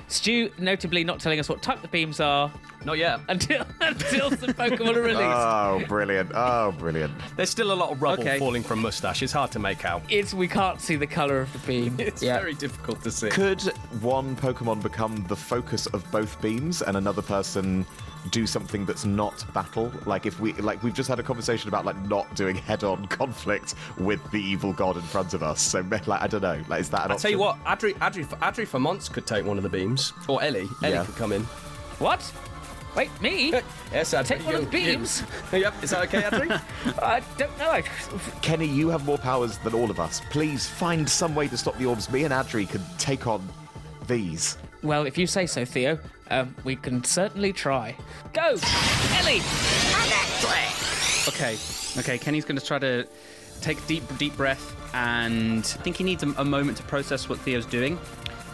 Stu, notably not telling us what type the beams are Not yet. until until some Pokemon are released. Oh, brilliant. Oh, brilliant. There's still a lot of rubble Okay. falling from Mustache. It's hard to make out. it's we can't see the color of the beam. It's yeah. very difficult to see. Could one Pokemon become the focus of both beams and another person do something that's not battle? Like if we like we've just had a conversation about like not doing head-on conflict with the evil god in front of us. So like I don't know. Like is that an I'll tell you option? what, Adri, Adri, Adri for Monts could take one of the beams. Or Ellie. Ellie Yeah. could come in. What? Wait, me? Uh, yes, Adri. Take one of the you- you- beams? yep, is that okay, Adri? I don't know. I, Kenny, you have more powers than all of us. Please find some way to stop the orbs. Me and Adri can take on these. Well, if you say so, Theo, um, we can certainly try. Go, Ellie! Okay. Okay. Kenny's going to try to take a deep, deep breath, and I think he needs a, a moment to process what Theo's doing.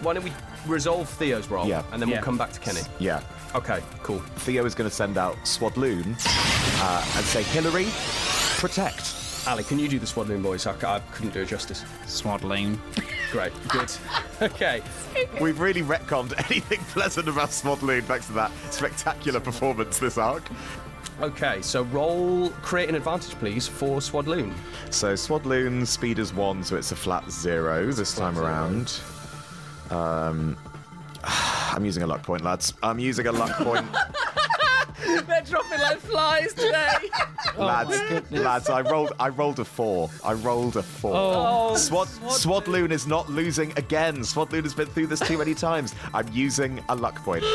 Why don't we resolve Theo's role? Yeah. And then Yeah. we'll come back to Kenny. Yeah. Okay, cool. Theo is going to send out Swadloon uh, and say, Hillary, protect. Ali, can you do the Swadloon voice? I, I couldn't do it justice. Swaddling. Great, good. okay. We've really retconned anything pleasant about Swadloon thanks to that spectacular performance this arc. Okay, so roll, create an advantage, please, for Swadloon. So Swadloon speed is one, so it's a flat zero this time zero. around. Um, I'm using a luck point, lads. I'm using a luck point, They're dropping like flies today. Oh lads. Lads, I rolled. I rolled a four. I rolled a four. Oh, oh Swad, Swadloon is not losing again. Swadloon has been through this too many times. I'm using a luck point. You've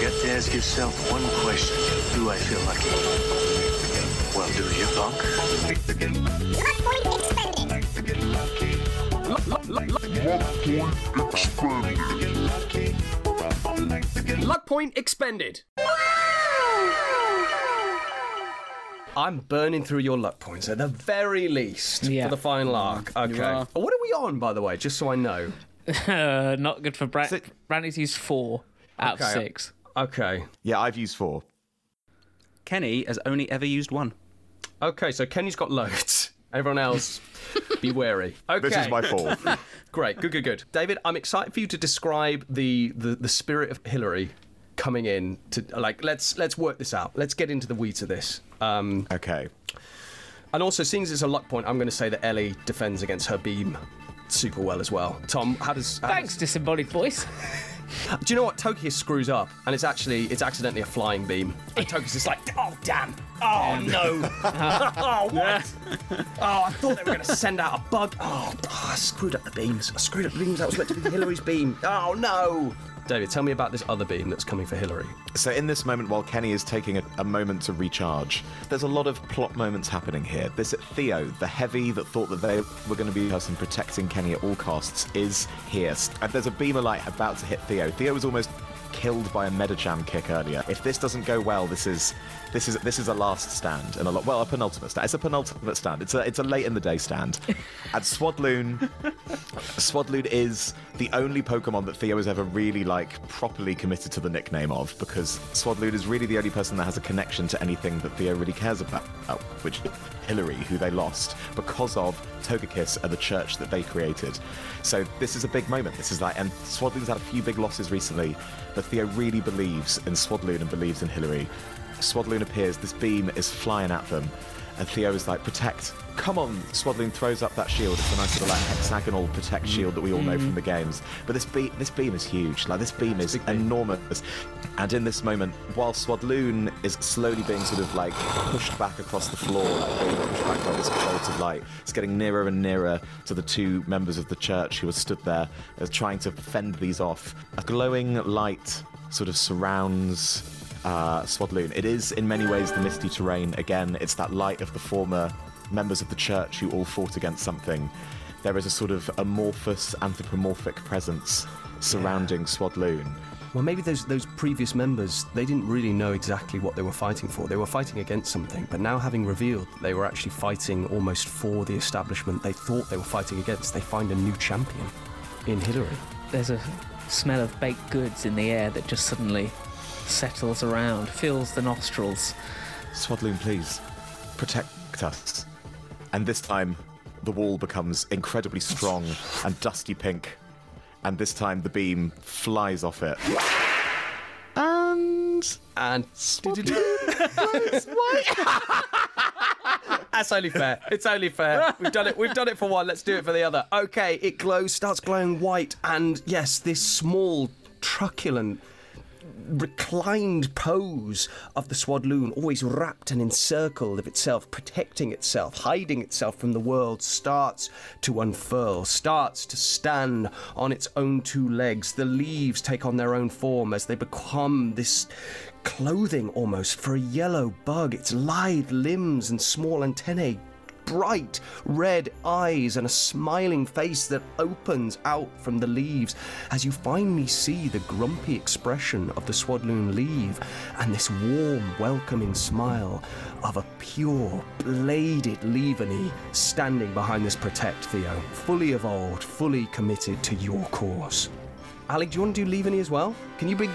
got to ask yourself one question. Do I feel lucky? Well, do you, punk? Luck point expended. Luck point expended. I'm burning through your luck points at the very least Yeah. for the final arc. Okay. are. What are we on, by the way, just so I know? Uh, not good for Brad. Sit- Brandy's used four out of six. Okay. Yeah, I've used four. Kenny has only ever used one. Okay, so Kenny's got loads. Everyone else, be wary. Okay. This is my four. Great, good, good, good. David, I'm excited for you to describe the, the, the spirit of Hillary coming in to like let's let's work this out. Let's get into the weeds of this. Um, okay. and also, seeing as it's a luck point, I'm going to say that Ellie defends against her beam super well as well. Tom, how does? How Thanks, disembodied voice. do you know what Togekiss screws up? And it's actually it's accidentally a flying beam. And Togekiss is like, oh damn, oh no, oh what? Oh, I thought they were going to send out a bug. Oh, oh, I screwed up the beams. I screwed up the beams. That was meant to be Hillary's beam. Oh no. David, tell me about this other beam that's coming for Hillary. So, in this moment, while Kenny is taking a, a moment to recharge, there's a lot of plot moments happening here. This Theo, the heavy that thought that they were going to be the person protecting Kenny at all costs, is here. And there's a beam of light about to hit Theo. Theo was almost killed by a Medicham kick earlier. If this doesn't go well, this is this is this is a last stand and a lot well a penultimate stand. It's a penultimate stand. It's a it's a late in the day stand. and Swadloon Swadloon is the only Pokemon that Theo has ever really like properly committed to the nickname of because Swadloon is really the only person that has a connection to anything that Theo really cares about, oh, which is Hillary, who they lost because of Togekiss and the church that they created. So this is a big moment. This is like, and Swadloon's had a few big losses recently, but Theo really believes in Swadloon and believes in Hillary. Swadloon appears, this beam is flying at them, and Theo is like, protect. Come on, Swadloon throws up that shield. It's a nice little like, hexagonal protect shield that we all know from the games. But this beam, this beam is huge. Like this beam is enormous. And in this moment, while Swadloon is slowly being sort of like pushed back across the floor, like being pushed back by this bolt of light, it's getting nearer and nearer to the two members of the church who are stood there, uh, trying to fend these off. A glowing light sort of surrounds uh, Swadloon. It is, in many ways, the misty terrain. Again, it's that light of the former members of the church who all fought against something. There is a sort of amorphous, anthropomorphic presence surrounding Swadloon. Well, maybe those those previous members they didn't really know exactly what they were fighting for. They were fighting against something, but now having revealed that they were actually fighting almost for the establishment they thought they were fighting against, they find a new champion in Hillary. There's a smell of baked goods in the air that just suddenly settles around, fills the nostrils. Swadloon, please, protect us. And this time, the wall becomes incredibly strong and dusty pink. And this time, the beam flies off it. And. And That's only fair. It's only fair. We've done it. We've done it for one. Let's do it for the other. Okay, it glows, starts glowing white, and yes, this small, truculent, reclined pose of the Swadloon, always wrapped and encircled of itself, protecting itself, hiding itself from the world, starts to unfurl, starts to stand on its own two legs. The leaves take on their own form as they become this clothing almost for a yellow bug. Its lithe limbs and small antennae bright red eyes and a smiling face that opens out from the leaves as you finally see the grumpy expression of the Swadloon leave and this warm, welcoming smile of a pure, bladed Leavanny standing behind this Protect Theo, fully evolved, fully committed to your cause. Alec, do you want to do Leavanny as well? Can you bring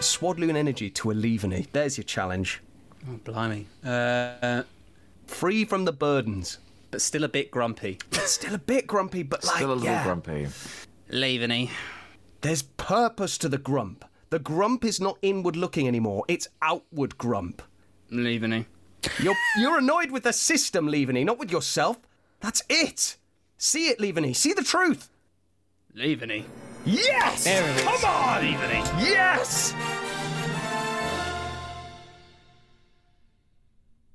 Swadloon energy to a Leavanny? There's your challenge. Oh, blimey. Uh, Free from the burdens. but still a bit grumpy. Still a bit grumpy, but like, Still a little yeah. grumpy. Leaving There's purpose to the grump. The grump is not inward looking anymore, it's outward grump. Leaving You're, you're annoyed with the system, Leavanny, not with yourself. That's it. See it, Leavanny. See the truth. Leaving Yes! There it is. Come on! Leaving Yes!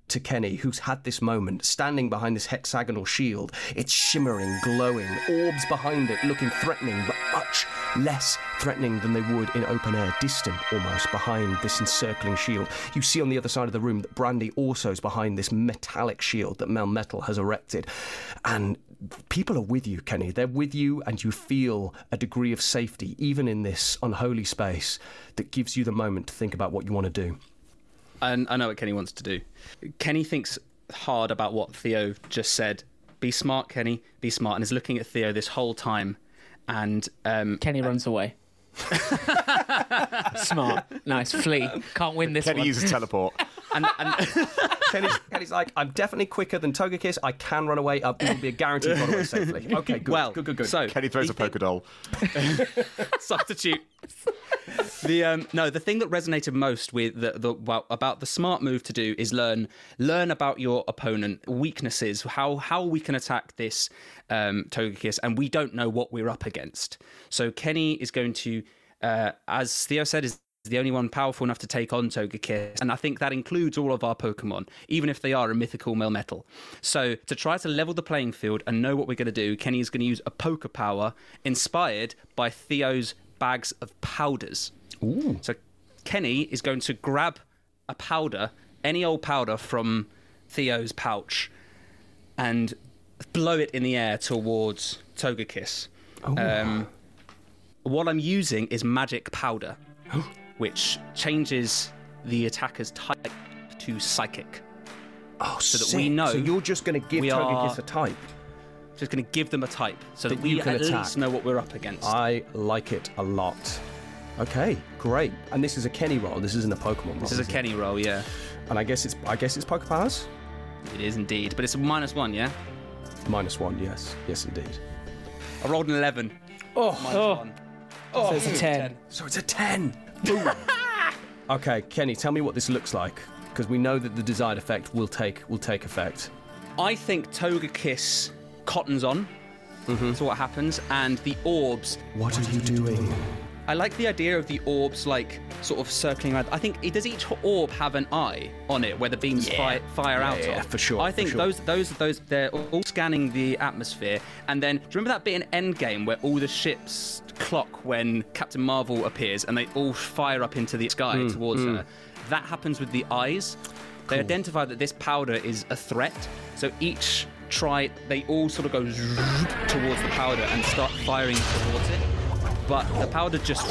To Kenny, who's had this moment, standing behind this hexagonal shield, it's shimmering, glowing, orbs behind it looking threatening, but much less threatening than they would in open air, distant almost behind this encircling shield. You see on the other side of the room that Brandy also is behind this metallic shield that Melmetal has erected. And people are with you, Kenny. They're with you, and you feel a degree of safety, even in this unholy space, that gives you the moment to think about what you want to do. And I know what Kenny wants to do. Kenny thinks hard about what Theo just said. Be smart, Kenny. Be smart. And is looking at Theo this whole time. And um, Kenny runs away. Smart. Nice. Flee. Can't win this Kenny one. uses teleport. and, and Kenny's, Kenny's like, I'm definitely quicker than Togekiss. I can run away. Uh, it will be a guaranteed run away safely. Okay, good. well, good, good, good. So Kenny throws he a Poké Doll. substitute. the um, no, the thing that resonated most with the, the well about the smart move to do is learn learn about your opponent weaknesses, how how we can attack this um, Togekiss, and we don't know what we're up against. So Kenny is going to, uh, as Theo said, is the only one powerful enough to take on Togekiss, and I think that includes all of our Pokemon, even if they are a mythical Melmetal. So to try to level the playing field and know what we're going to do, Kenny is going to use a Poke Power inspired by Theo's bags of powders. Ooh. So Kenny is going to grab a powder, any old powder from Theo's pouch, and blow it in the air towards Togekiss. Um, what I'm using is magic powder, which changes the attacker's type to psychic. Oh, so that we know So you're just going to give Togekiss a type. Just going to give them a type so that, That we you can at attack. least know what we're up against. I like it a lot. Okay, great. And this is a Kenny roll. This isn't a Pokemon roll. this is a? Kenny roll, yeah. And I guess it's I guess it's Pokepowers. It is indeed, but it's a minus one, yeah. Minus one. Yes. Yes, indeed. I rolled an eleven. Oh, Oh, One. so it's a 10. so it's a ten. Boom. okay, Kenny, tell me what this looks like because we know that the desired effect will take will take effect. I think Togekiss cottons on. Mm-hmm. That's what happens, and the orbs. What are you doing? I like the idea of the orbs, like sort of circling around. I think does each orb have an eye on it where the beams fire, fire Yeah, out yeah, of? for sure, I think sure. those those those they're all scanning the atmosphere, and then do you remember that bit in Endgame where all the ships clock when Captain Marvel appears and they all fire up into the sky Hmm, towards her? That happens with the eyes. They identify that this powder is a threat, so each try they all sort of go towards the powder and start firing towards it. But the powder just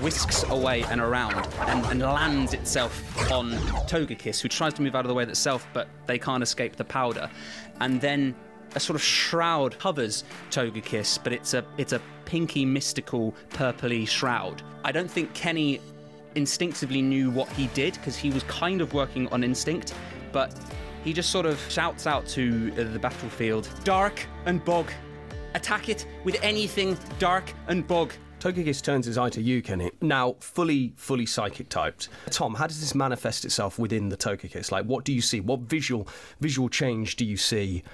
whisks away and around and, and lands itself on Togekiss, who tries to move out of the way itself, but they can't escape the powder. And then a sort of shroud covers Togekiss, but it's a it's a pinky, mystical, purpley shroud. I don't think Kenny instinctively knew what he did because he was kind of working on instinct, but he just sort of shouts out to uh, the battlefield, "Dark and bog, attack it with anything dark and bog." Togekiss turns his eye to you, Kenny. Now, fully, fully psychic typed. Tom, how does this manifest itself within the Togekiss? Like, what do you see? What visual visual change do you see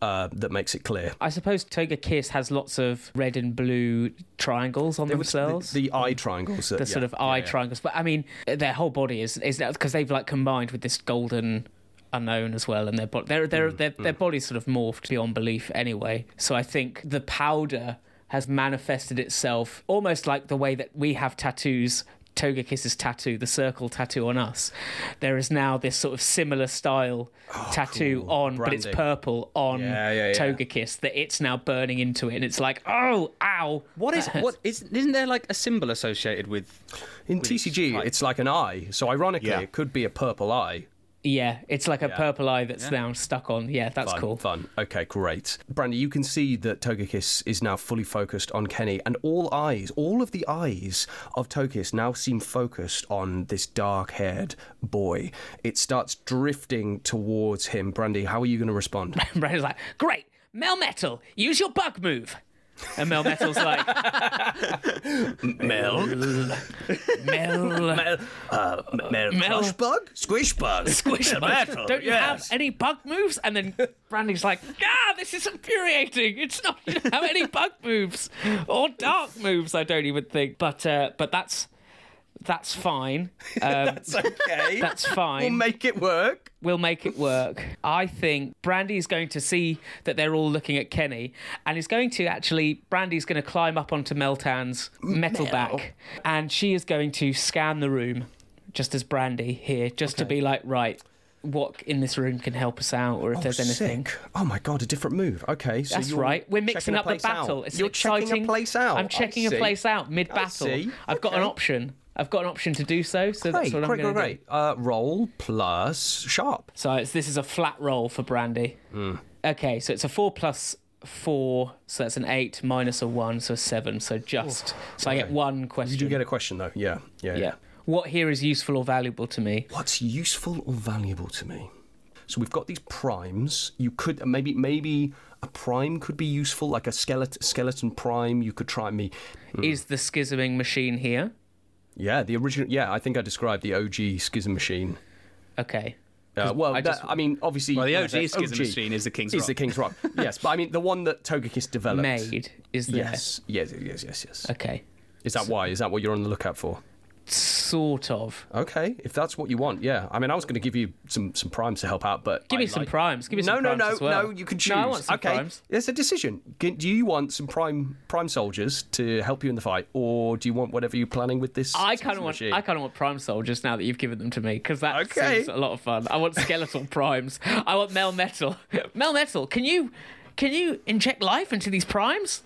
uh, that makes it clear? I suppose Togekiss has lots of red and blue triangles on themselves. The, the eye triangles. That, the sort of eye triangles. But I mean, their whole body is is because they've like combined with this golden unknown as well, and their body their their mm, their, their mm. body's sort of morphed beyond belief anyway. So I think the powder has manifested itself almost like the way that we have tattoos. Togekiss's tattoo, the circle tattoo on us. There is now this sort of similar style oh, tattoo on, but it's purple on Yeah, yeah, yeah. Togekiss that it's now burning into it, and it's like, oh, ow! What is what is? Isn't there like a symbol associated with In with TCG, type? it's like an eye. So ironically, Yeah. it could be a purple eye. Yeah, it's like a Yeah. purple eye that's now stuck on. Yeah, that's Fun, cool. Fun. Okay, great. Brandy, you can see that Togekiss is now fully focused on Kenny, and all eyes, all of the eyes of Togekiss now seem focused on this dark haired boy. It starts drifting towards him. Brandy, how are you going to respond? Brandy's like, great, Melmetal, use your bug move. And Melmetal's like, Mel? Mel, Uh, Mel? Mel- Crush bug? Squish bug? squish Mel bug. metal, Don't you yes. have any bug moves? And then Brandy's like, ah, this is infuriating. It's not you don't have any bug moves or dark moves. I don't even think. But uh, but that's that's fine. Um, That's okay. that's fine. We'll make it work. We'll make it work. I think Brandy is going to see that they're all looking at Kenny, and is going to actually. Brandy's going to climb up onto Meltan's metal back, and she is going to scan the room, just as Brandy here, just to be like, right, what in this room can help us out, or if oh, there's anything. Sick. Oh my god, a different move. Okay, so That's right. We're mixing up the place out. battle. It's You're exciting. checking a place out. I'm checking a place out mid battle. I've got an option. I've got an option to do so. So that's Great, what I'm great, going great, to do. great. Uh, roll plus sharp. So it's, this is a flat roll for Brandy. Hmm. Okay, so it's a four plus four, so that's an eight minus a one, so a seven. So just so I get one question. You do get a question though. Yeah, yeah, yeah. What here is useful or valuable to me? What's useful or valuable to me? So we've got these primes. You could maybe maybe a prime could be useful, like a skeleton skeleton prime. You could try me. Is the schisming machine here? Yeah, the original. Yeah, I think I described the OG schism machine. Okay. Uh, well, I I, just- I mean, obviously, Well, the yeah, OG Schism machine is the King's is Rock. the King's Rock. yes, but I mean the one that Togekiss developed. Made is there. Yes, yes, yes, yes, yes. Okay. Is that why? Is that what you're on the lookout for? Sort of. Okay, if that's what you want, yeah. I mean, I was going to give you some some primes to help out, but Give I me some primes. Give me no, some no, primes no, as well. no. You can choose. No, I want some okay, primes. it's a decision. Do you want some prime prime soldiers to help you in the fight, or do you want whatever you're planning with this? I kind of want. machine? I kind of want prime soldiers now that you've given them to me because that Okay. seems a lot of fun. I want skeletal primes. I want Melmetal. Melmetal, can you can you inject life into these primes?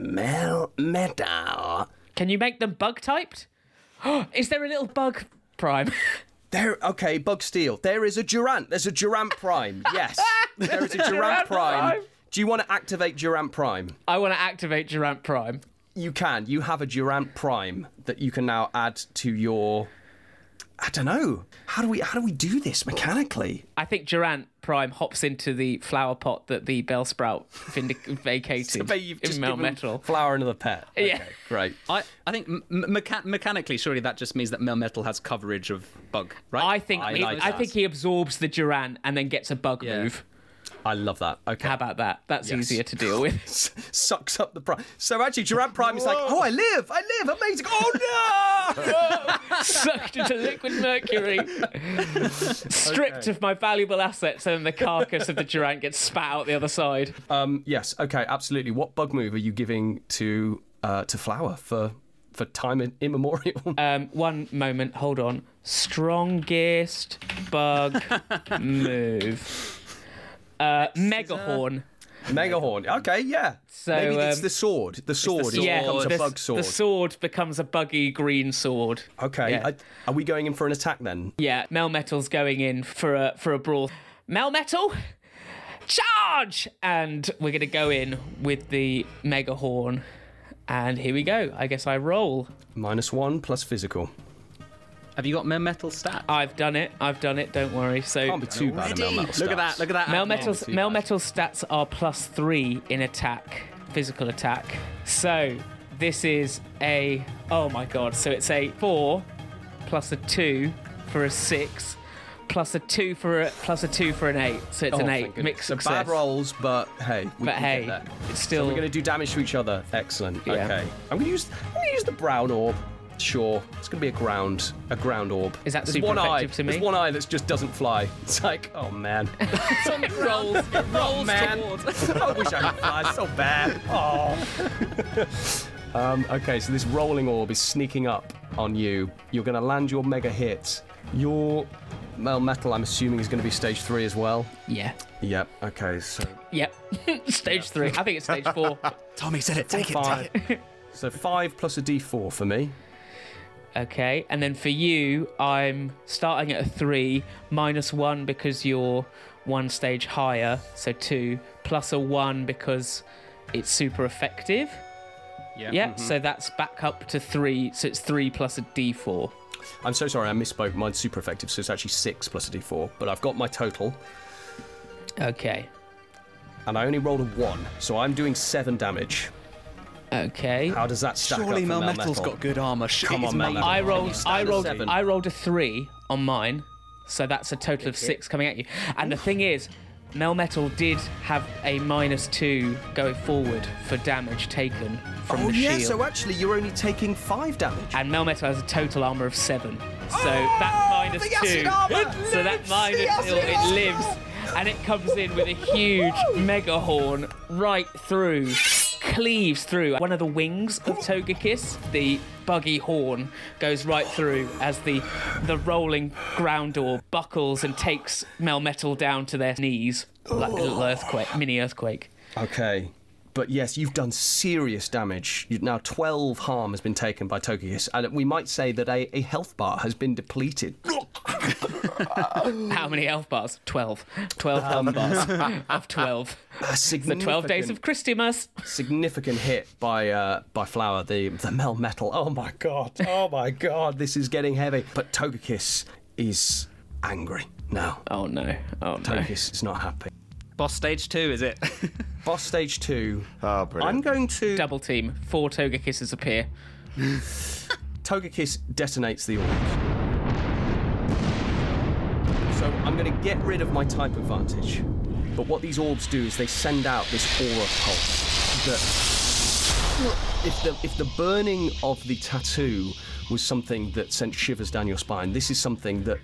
Melmetal. Can you make them bug typed? Is there a little bug prime? There, okay, Bug Steel. There is a Durant. There's a Durant Prime. Yes, there is a Durant, Durant Prime. Prime. Do you want to activate Durant Prime? I want to activate Durant Prime. You can. You have a Durant Prime that you can now add to your. I don't know. How do we how do we do this mechanically? I think Durant Prime hops into the flower pot that the Bellsprout vindic- vacated But you've just in Melmetal. Flower another pet. Yeah. Okay, great. I, I think m- mecha- mechanically, surely that just means that Melmetal has coverage of bug, right? I think I he- like I think he absorbs the Durant and then gets a bug Yeah. move. I love that. Okay. How about that? That's Yes. easier to deal with. sucks up the prime. So actually, Durant Prime is like, oh, I live, I live, amazing. Oh no! Sucked into liquid mercury. Stripped of my valuable assets, and the carcass of the Durant gets spat out the other side. um, yes. Okay. Absolutely. What bug move are you giving to uh, to Flower for for time immemorial? Um, one moment, hold on. Strongest bug move. Uh, Megahorn. Megahorn. Okay. Yeah. So, maybe it's um, the sword. The sword. sword. Yeah, becomes the, a bug sword. the sword becomes a buggy green sword. Okay. Yeah. I, are we going in for an attack then? Yeah, Melmetal's going in for a for a brawl. Melmetal, charge! And we're gonna go in with the mega horn. And here we go. I guess I roll. Minus one plus physical. Have you got Melmetal stat? I've done it. I've done it. Don't worry. So Can't be too bad. Melmetal Look at that! Look at that! Mel admin. Metal's Mel. Metal stats are plus three in attack, physical attack. So this is a oh my god. So it's a four plus a two for a six. Plus a two for a plus a two for an eight, so it's Oh, an eight goodness. mixed so success. bad rolls, but hey, we But can hey, get there. it's So still we're going to do damage to each other. Excellent. Yeah. Okay. I'm going to use. I'm going to use the brown orb. Sure. It's going to be a ground. A ground orb. Is that There's super one eye. effective to me? There's one eye that just doesn't fly. It's like, oh man. it rolls. It rolls man. towards. I wish I could fly so bad. Oh. um, okay, so this rolling orb is sneaking up on you. You're going to land your mega hit. Your Melmetal, I'm assuming, is going to be stage three as well. Yeah. Yep. Okay, so Yep. stage three. I think it's stage four. Tommy said it. Take it. five. Take it. so five plus a D4 for me. Okay, and then for you, I'm starting at a three, minus one because you're one stage higher, so two, plus a one because it's super effective. Yeah. Yeah, mm-hmm. so that's back up to three, so it's three plus a d4. I'm so sorry, I misspoke. Mine's super effective, so it's actually six plus a D4. But I've got my total, Okay, and I only rolled a one, so I'm doing seven damage. Okay. How does that stack Surely up for Mel Mel Metal's Metal? got good armor. Sh- Come on, is Melmetal. I rolled, I rolled, seven. I rolled a three on mine, so that's a total of six coming at you. And the thing is, Melmetal did have a minus two going forward for damage taken from oh the yeah, shield. so actually you're only taking five damage. and Melmetal has a total armor of seven. So Oh, that minus the acid two. armor! So that minus The acid two, it armor! lives. And it comes in with a huge mega horn right through, cleaves through one of the wings of Togekiss. The buggy horn goes right through as the the rolling ground door buckles and takes Melmetal down to their knees like a little earthquake, mini earthquake. Okay. But yes, you've done serious damage. You- Now, 12 harm has been taken by Togekiss, and we might say that a, a health bar has been depleted. How many health bars? 12. 12 health bars of 12. A The 12 days of Christmas. significant hit by uh, by Flower, the the Melmetal. Oh my god! Oh my god! This is getting heavy. But Togekiss is angry now. Oh no. Oh no. Togekiss is not happy. Boss stage two, is it? Boss stage two. Oh, brilliant. I'm going to Double team. Four Togekisses appear. Togekiss detonates the orb. So I'm going to get rid of my type advantage. But what these orbs do is they send out this aura pulse that if the if the burning of the tattoo was something that sent shivers down your spine, this is something that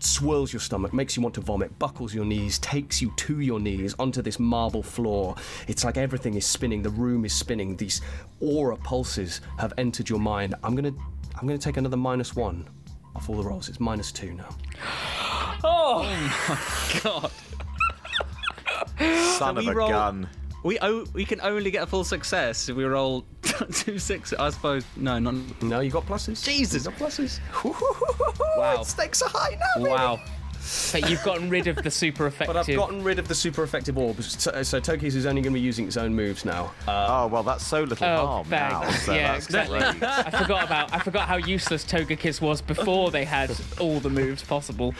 swirls your stomach, makes you want to vomit, buckles your knees, takes you to your knees onto this marble floor. It's like everything is spinning, the room is spinning. These aura pulses have entered your mind. I'm gonna I'm gonna take another minus one off all the rolls. It's minus two now. Oh, my god. Son of a roll- gun. We o- we can only get a full success if we roll two six. I suppose no, not No, you got pluses. Jesus. you got pluses. Wow. Stakes are high now. baby. wow. But you've gotten rid of the super effective. But I've gotten rid of the super effective orbs, so, so Toki's is only going to be using its own moves now. Uh, Oh well, that's so little Oh, harm bang. now. So Yeah, that's exactly. I forgot about I forgot how useless Togekiss was before they had all the moves possible.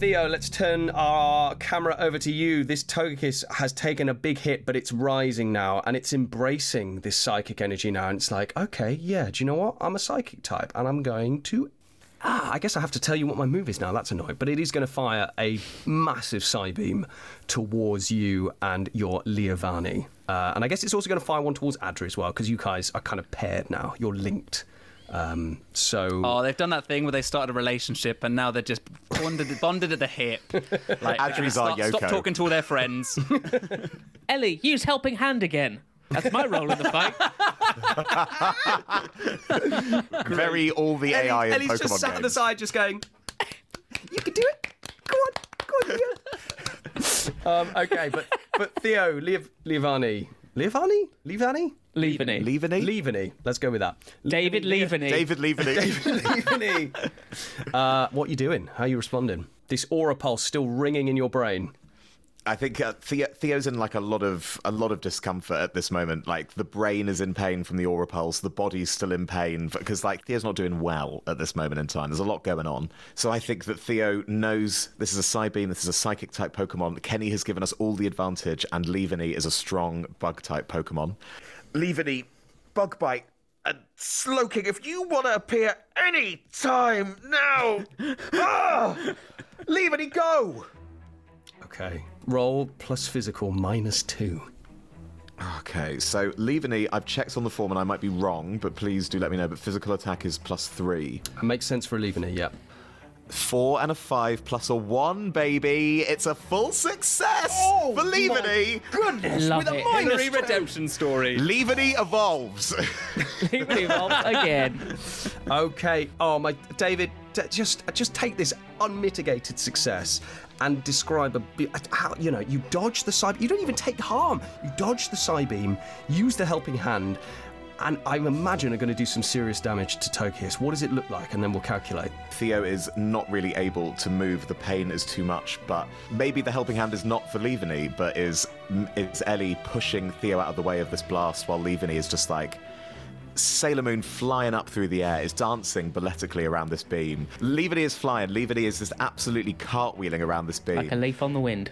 Theo, let's turn our camera over to you. This Togekiss has taken a big hit, but it's rising now, and it's embracing this psychic energy now. And it's like, okay, yeah, do you know what? I'm a psychic type, and I'm going to. Ah, I guess I have to tell you what my move is now. That's annoying. But it is going to fire a massive psi beam towards you and your Leovani. Uh, and I guess it's also going to fire one towards Adri as well, because you guys are kind of paired now. You're linked. Um, so. Oh, they've done that thing where they started a relationship and now they're just bonded, bonded at the hip. Like, Adri's our stop, stop talking to all their friends. Ellie, use helping hand again. That's my role in the fight. Very all the AI in Ellie's Pokemon just sat games. on the side, just going, "You can do it. Go on, go on, Theo." um, okay, but but Theo, Leov- Leovani, Leovani, Leovani, Leavanny. Leavanny? Leavanny. Let's go with that. David Leavanny. David Leavanny. Leavanny. uh, what you doing? How are you responding? This aura pulse still ringing in your brain. I think uh, Theo, Theo's in like a lot of a lot of discomfort at this moment. Like the brain is in pain from the aura pulse, the body's still in pain because like Theo's not doing well at this moment in time. There's a lot going on. So I think that Theo knows this is a Psy Beam, this is a psychic type Pokemon. Kenny has given us all the advantage, and Leavanny is a strong bug type Pokemon. Leavanny, bug bite. And Slowking, if you want to appear any time now, ah, Leavanny, go! Okay. Roll plus physical minus two. Okay, so Leavanny, I've checked on the form and I might be wrong, but please do let me know. But physical attack is plus three. It makes sense for Leaveny. Yep. Four and a five plus a one, baby. It's a full success oh, for Leavanny. Goodness, Love with a it. minus Free two. redemption story. Leavanny evolves. Leavanny evolves again. Okay. Oh my, David, just uh, just take this unmitigated success and describe a bit uh, how you know you dodge the side. You don't even take harm. You dodge the side beam, use the helping hand, and I imagine are going to do some serious damage to Togekiss. What does it look like? And then we'll calculate. Theo is not really able to move. The pain is too much. But maybe the helping hand is not for Leavanny, but is it's Ellie pushing Theo out of the way of this blast while Leavanny is just like Sailor Moon flying up through the air is dancing balletically around this beam. Leavanny is flying. Leavanny is just absolutely cartwheeling around this beam. Like a leaf on the wind.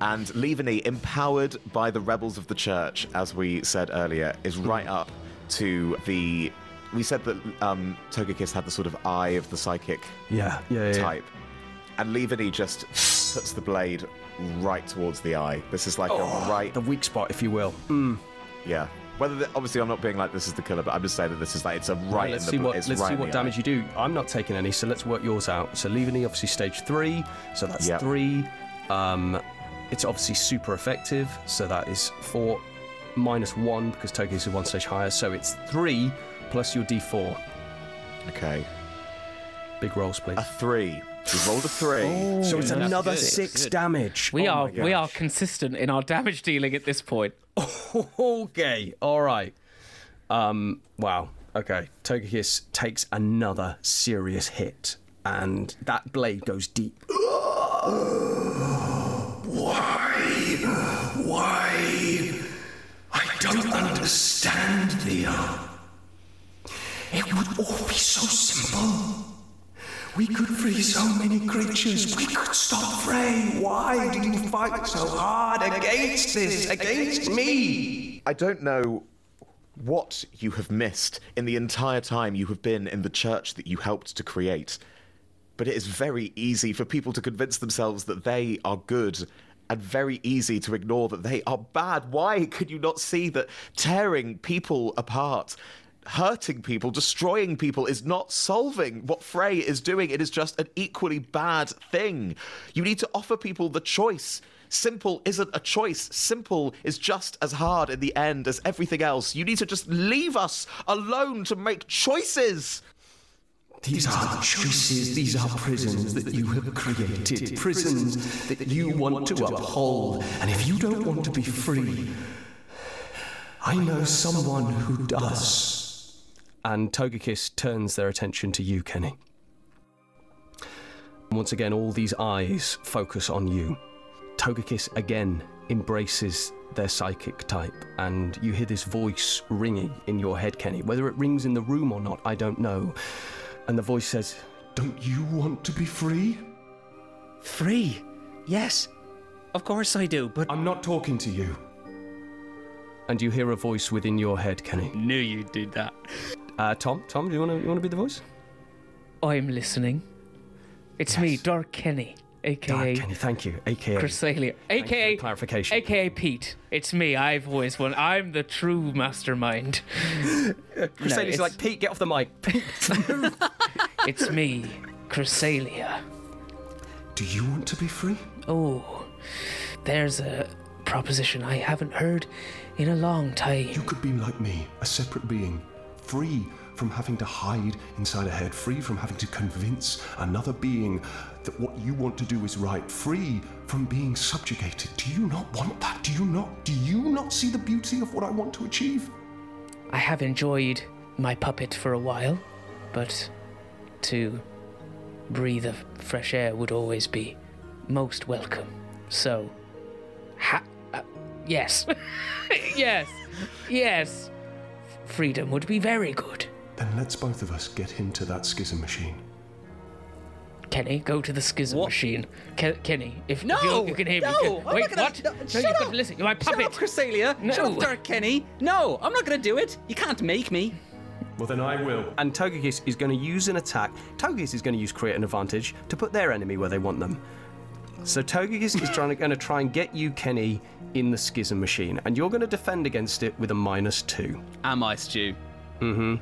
And Leavanny, empowered by the rebels of the church, as we said earlier, is right up to the. We said that um, Togekiss had the sort of eye of the psychic Yeah, yeah, yeah. type. And Leavanny just puts the blade right towards the eye. This is like a right. The weak spot, if you will. Yeah. Whether the, obviously I'm not being like this is the killer, but I'm just saying that this is like it's a right let's in see the what let's right see what damage eye. you do. I'm not taking any, so let's work yours out. So Leavanny, obviously stage three, so that's Yep. three. Um, it's obviously super effective, so that is four minus one because Toki's is one stage higher, so it's three plus your D4. Okay. Big rolls, please. A three. We rolled a three. so it's another good, six good. damage. We Oh are we are consistent in our damage dealing at this point. okay, all right. Um, wow. Okay, Togekiss takes another serious hit, and that blade goes deep. Why? Why? I don't understand, Theo. It would all be so simple. We could free so many creatures. We could stop Frey. Why do you fight so hard against this, against me? I don't know what you have missed in the entire time you have been in the church that you helped to create. But it is very easy for people to convince themselves that they are good and very easy to ignore that they are bad. Why could you not see that tearing people apart, hurting people, destroying people is not solving what Frey is doing? It is just an equally bad thing. You need to offer people the choice. Simple isn't a choice. Simple is just as hard in the end as everything else. You need to just leave us alone to make choices. These are choices, these are prisons that you have created, prisons that you want to uphold. And if you don't want to be free, I know someone who does. And Togekiss turns their attention to you, Kenny. Once again, all these eyes focus on you. Togekiss again embraces their psychic type, and you hear this voice ringing in your head, Kenny. Whether it rings in the room or not, I don't know. And the voice says, Don't you want to be free? Free? Yes. Of course I do, but I'm not talking to you. and you hear a voice within your head, Kenny. Knew you'd do that. Uh, Tom, Tom, do you want to you want to be the voice? I'm listening. It's me, Dark Kenny, aka Kenny, thank you. AKA. Chrysalia, aka clarification. aka Pete. It's me. I've always won. I'm the true mastermind. Chrysalia's it's- like, Pete, get off the mic. It's me, Chrysalia. Do you want to be free? Oh, there's a proposition I haven't heard in a long time. You could be like me, a separate being, free from having to hide inside a head, free from having to convince another being that what you want to do is right, free from being subjugated. Do you not want that? Do you not? Do you not see the beauty of what I want to achieve? I have enjoyed my puppet for a while, but to breathe the fresh air would always be most welcome. So, ha- uh, yes, yes, yes, freedom would be very good. Then let's both of us get into that schism machine. Kenny, go to the schism What? machine. Ke- Kenny, if, if No, you, you can hear no, me. I'm Ken- not Wait, gonna- what? no, No, shut up. to listen. You're my Shut puppet. up, Chrysalia. Shut up, Dark Kenny. No, I'm not going to do it. You can't make me. Well, then I will. and Togekiss is going to use an attack. Togekiss is going to use create an advantage to put their enemy where they want them. So Togekiss is trying to, going to try and get you, Kenny, in the schism machine, and you're going to defend against it with a minus two. Am I, Stu? Mm-hmm.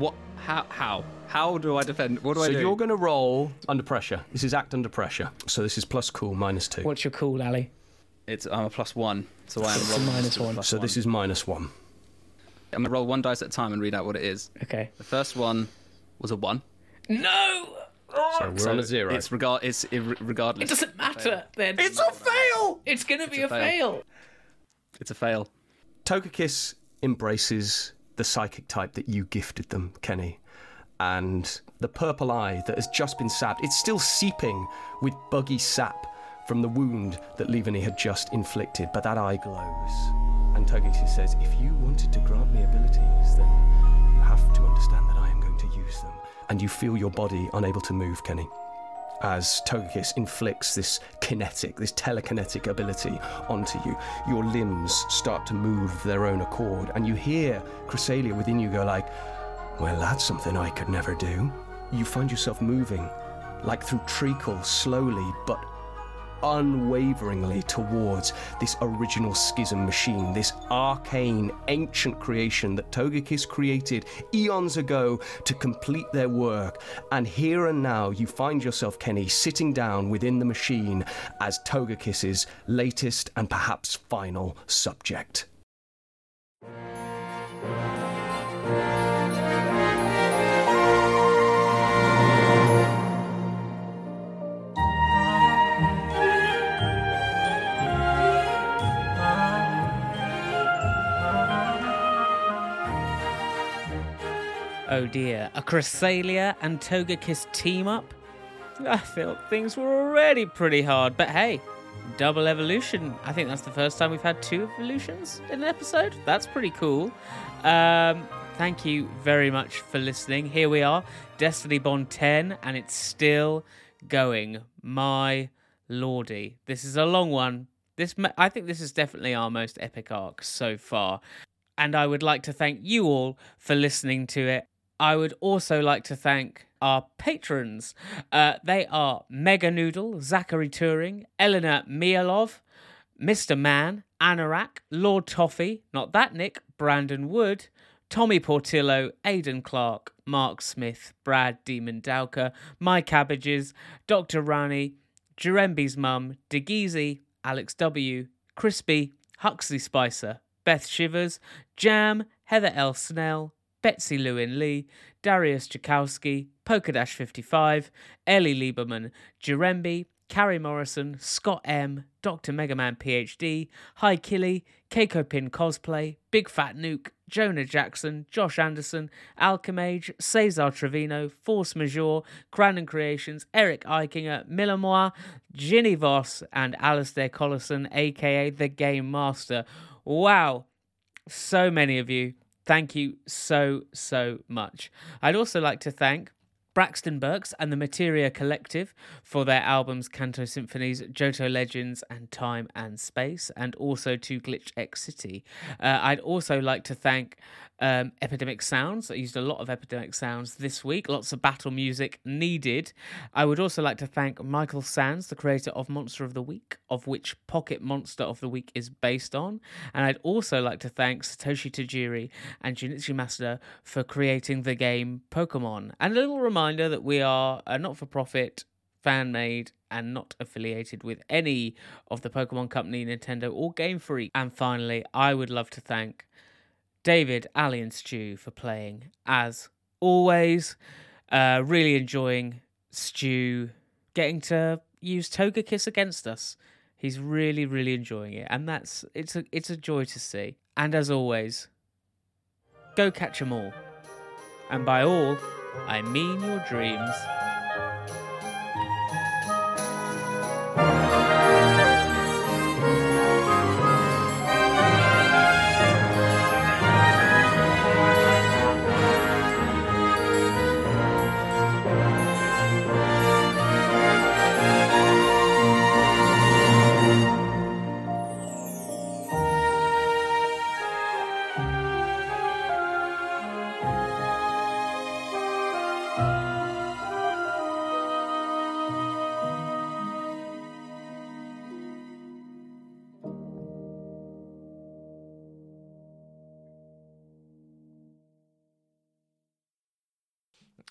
What? How? How? How do I defend? What do I do? so you're going to roll under pressure. This is act under pressure. So this is plus cool minus two. What's your cool, Ali? It's I'm a plus one, so I am It's a rolling minus to one. plus So this is minus one. I'm gonna roll one dice at a time and read out what it is. Okay. The first one was a one. No! So we're on a zero. It's regard. It's ir- regardless. It doesn't matter then. It's a fail. It's gonna be a a fail. fail. It's a fail. Togekiss embraces the psychic type that you gifted them, Kenny. And the purple eye that has just been sapped, it's still seeping with buggy sap from the wound that Leavanny had just inflicted, but that eye glows. And Togekiss says, If you wanted to grant me abilities, then you have to understand that I am going to use them. And you feel your body unable to move, Kenny as Togekiss inflicts this kinetic, this telekinetic ability onto you. Your limbs start to move of their own accord, and you hear Chrysalia within you go like, well, that's something I could never do. You find yourself moving, like through treacle, slowly but unwaveringly towards this original schism machine, this arcane, ancient creation that Togekiss created eons ago to complete their work. And here and now, you find yourself, Kenny, sitting down within the machine as Togekiss's latest and perhaps final subject. Oh dear, a Chrysalia and Togekiss team up? I thought things were already pretty hard, but hey, double evolution. I think that's the first time we've had two evolutions in an episode. That's pretty cool. Um, thank you very much for listening. Here we are, Destiny Bond 10, and it's still going. My lordy, this is a long one. This, I think, this is definitely our most epic arc so far, and I would like to thank you all for listening to it. I would also like to thank our patrons. Uh, they are Mega Noodle, Zachary Turing, Eleanor Mielov, Mr. Man, Anorak, Lord Toffee, not that Nick, Brandon Wood, Tommy Portillo, Aidan Clark, Mark Smith, Brad Demon Dowker, My Cabbages, Dr. Rani, Jeremby's Mum, Degeezy, Alex W., Crispy, Huxley Spicer, Beth Shivers, Jam, Heather L. Snell, Betsy Lewin Lee, Darius Jakowski, Polkadash 55, Ellie Lieberman, Jeremby, Carrie Morrison, Scott M, Dr. Megaman PhD, Hi Killy, Keiko Pin Cosplay, Big Fat Nuke, Jonah Jackson, Josh Anderson, Alchemage, Cesar Trevino, Force Majeure, Crandon Creations, Eric Eichinger, Millamois, Ginny Voss, and Alistair Collison, aka The Game Master. Wow, so many of you. Thank you so, so much. I'd also like to thank Braxton Burks and the Materia Collective for their albums Kanto Symphonies, Johto Legends, and Time and Space, and also to GlitchxCity. Uh, I'd also like to thank um, Epidemic Sounds. I used a lot of Epidemic Sounds this week, lots of battle music needed. I would also like to thank Michael Sands, the creator of Monster of the Week, of which Pocket Monster of the Week is based on. And I'd also like to thank Satoshi Tajiri and Junichi Masuda for creating the game Pokemon. And a little reminder that we are a not for profit fan made and not affiliated with any of the Pokemon Company, Nintendo, or Game Freak. And finally, I would love to thank David, Ali, and Stu for playing as always. Uh, really enjoying Stu getting to use Togekiss against us. He's really, really enjoying it, and that's it's a it's a joy to see. And as always, go catch 'em all. And by all, I mean your dreams.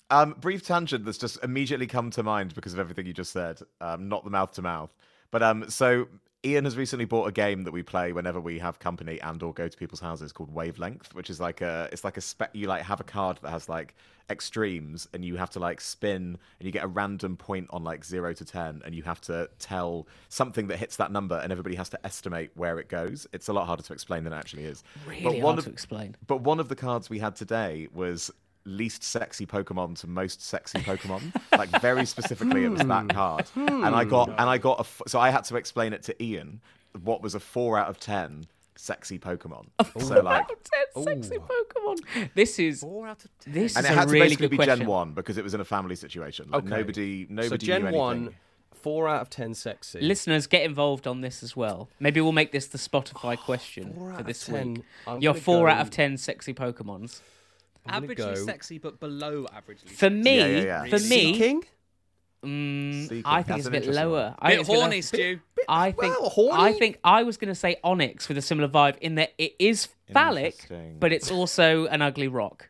Um, brief tangent that's just immediately come to mind because of everything you just said. Um, not the mouth to mouth, but um, so Ian has recently bought a game that we play whenever we have company and or go to people's houses called Wavelength, which is like a it's like a spec you like have a card that has like extremes and you have to like spin and you get a random point on like 0 to 10 and you have to tell something that hits that number and everybody has to estimate where it goes. It's a lot harder to explain than it actually is. Really hard to explain. But one of the cards we had today was least sexy Pokemon to most sexy Pokemon. like very specifically, it was that hmm. card, hmm. and I got and I got a. F- so I had to explain it to Ian what was a four out of ten sexy Pokemon. So like, Ten sexy Pokemon. This is Four out of ten. this and is it a had to really basically be question. Gen One because it was in a family situation. Like Okay. nobody, nobody so Gen knew anything. 1, 4 out of 10 sexy. Listeners, get involved on this as well. Maybe we'll make this the Spotify oh, question for this 10. week. I'm Your four go- out of ten sexy Pokemons. I'm Averagely go- sexy, but below averagely. For me, Yeah, yeah, yeah. for me, Seaking? mm, Seaking, I think that's it's a bit lower. one. I think Bit it's a bit horny, Stu. I think well, horny? I think I was going to say Onix with a similar vibe in that it is phallic, but it's also an ugly rock.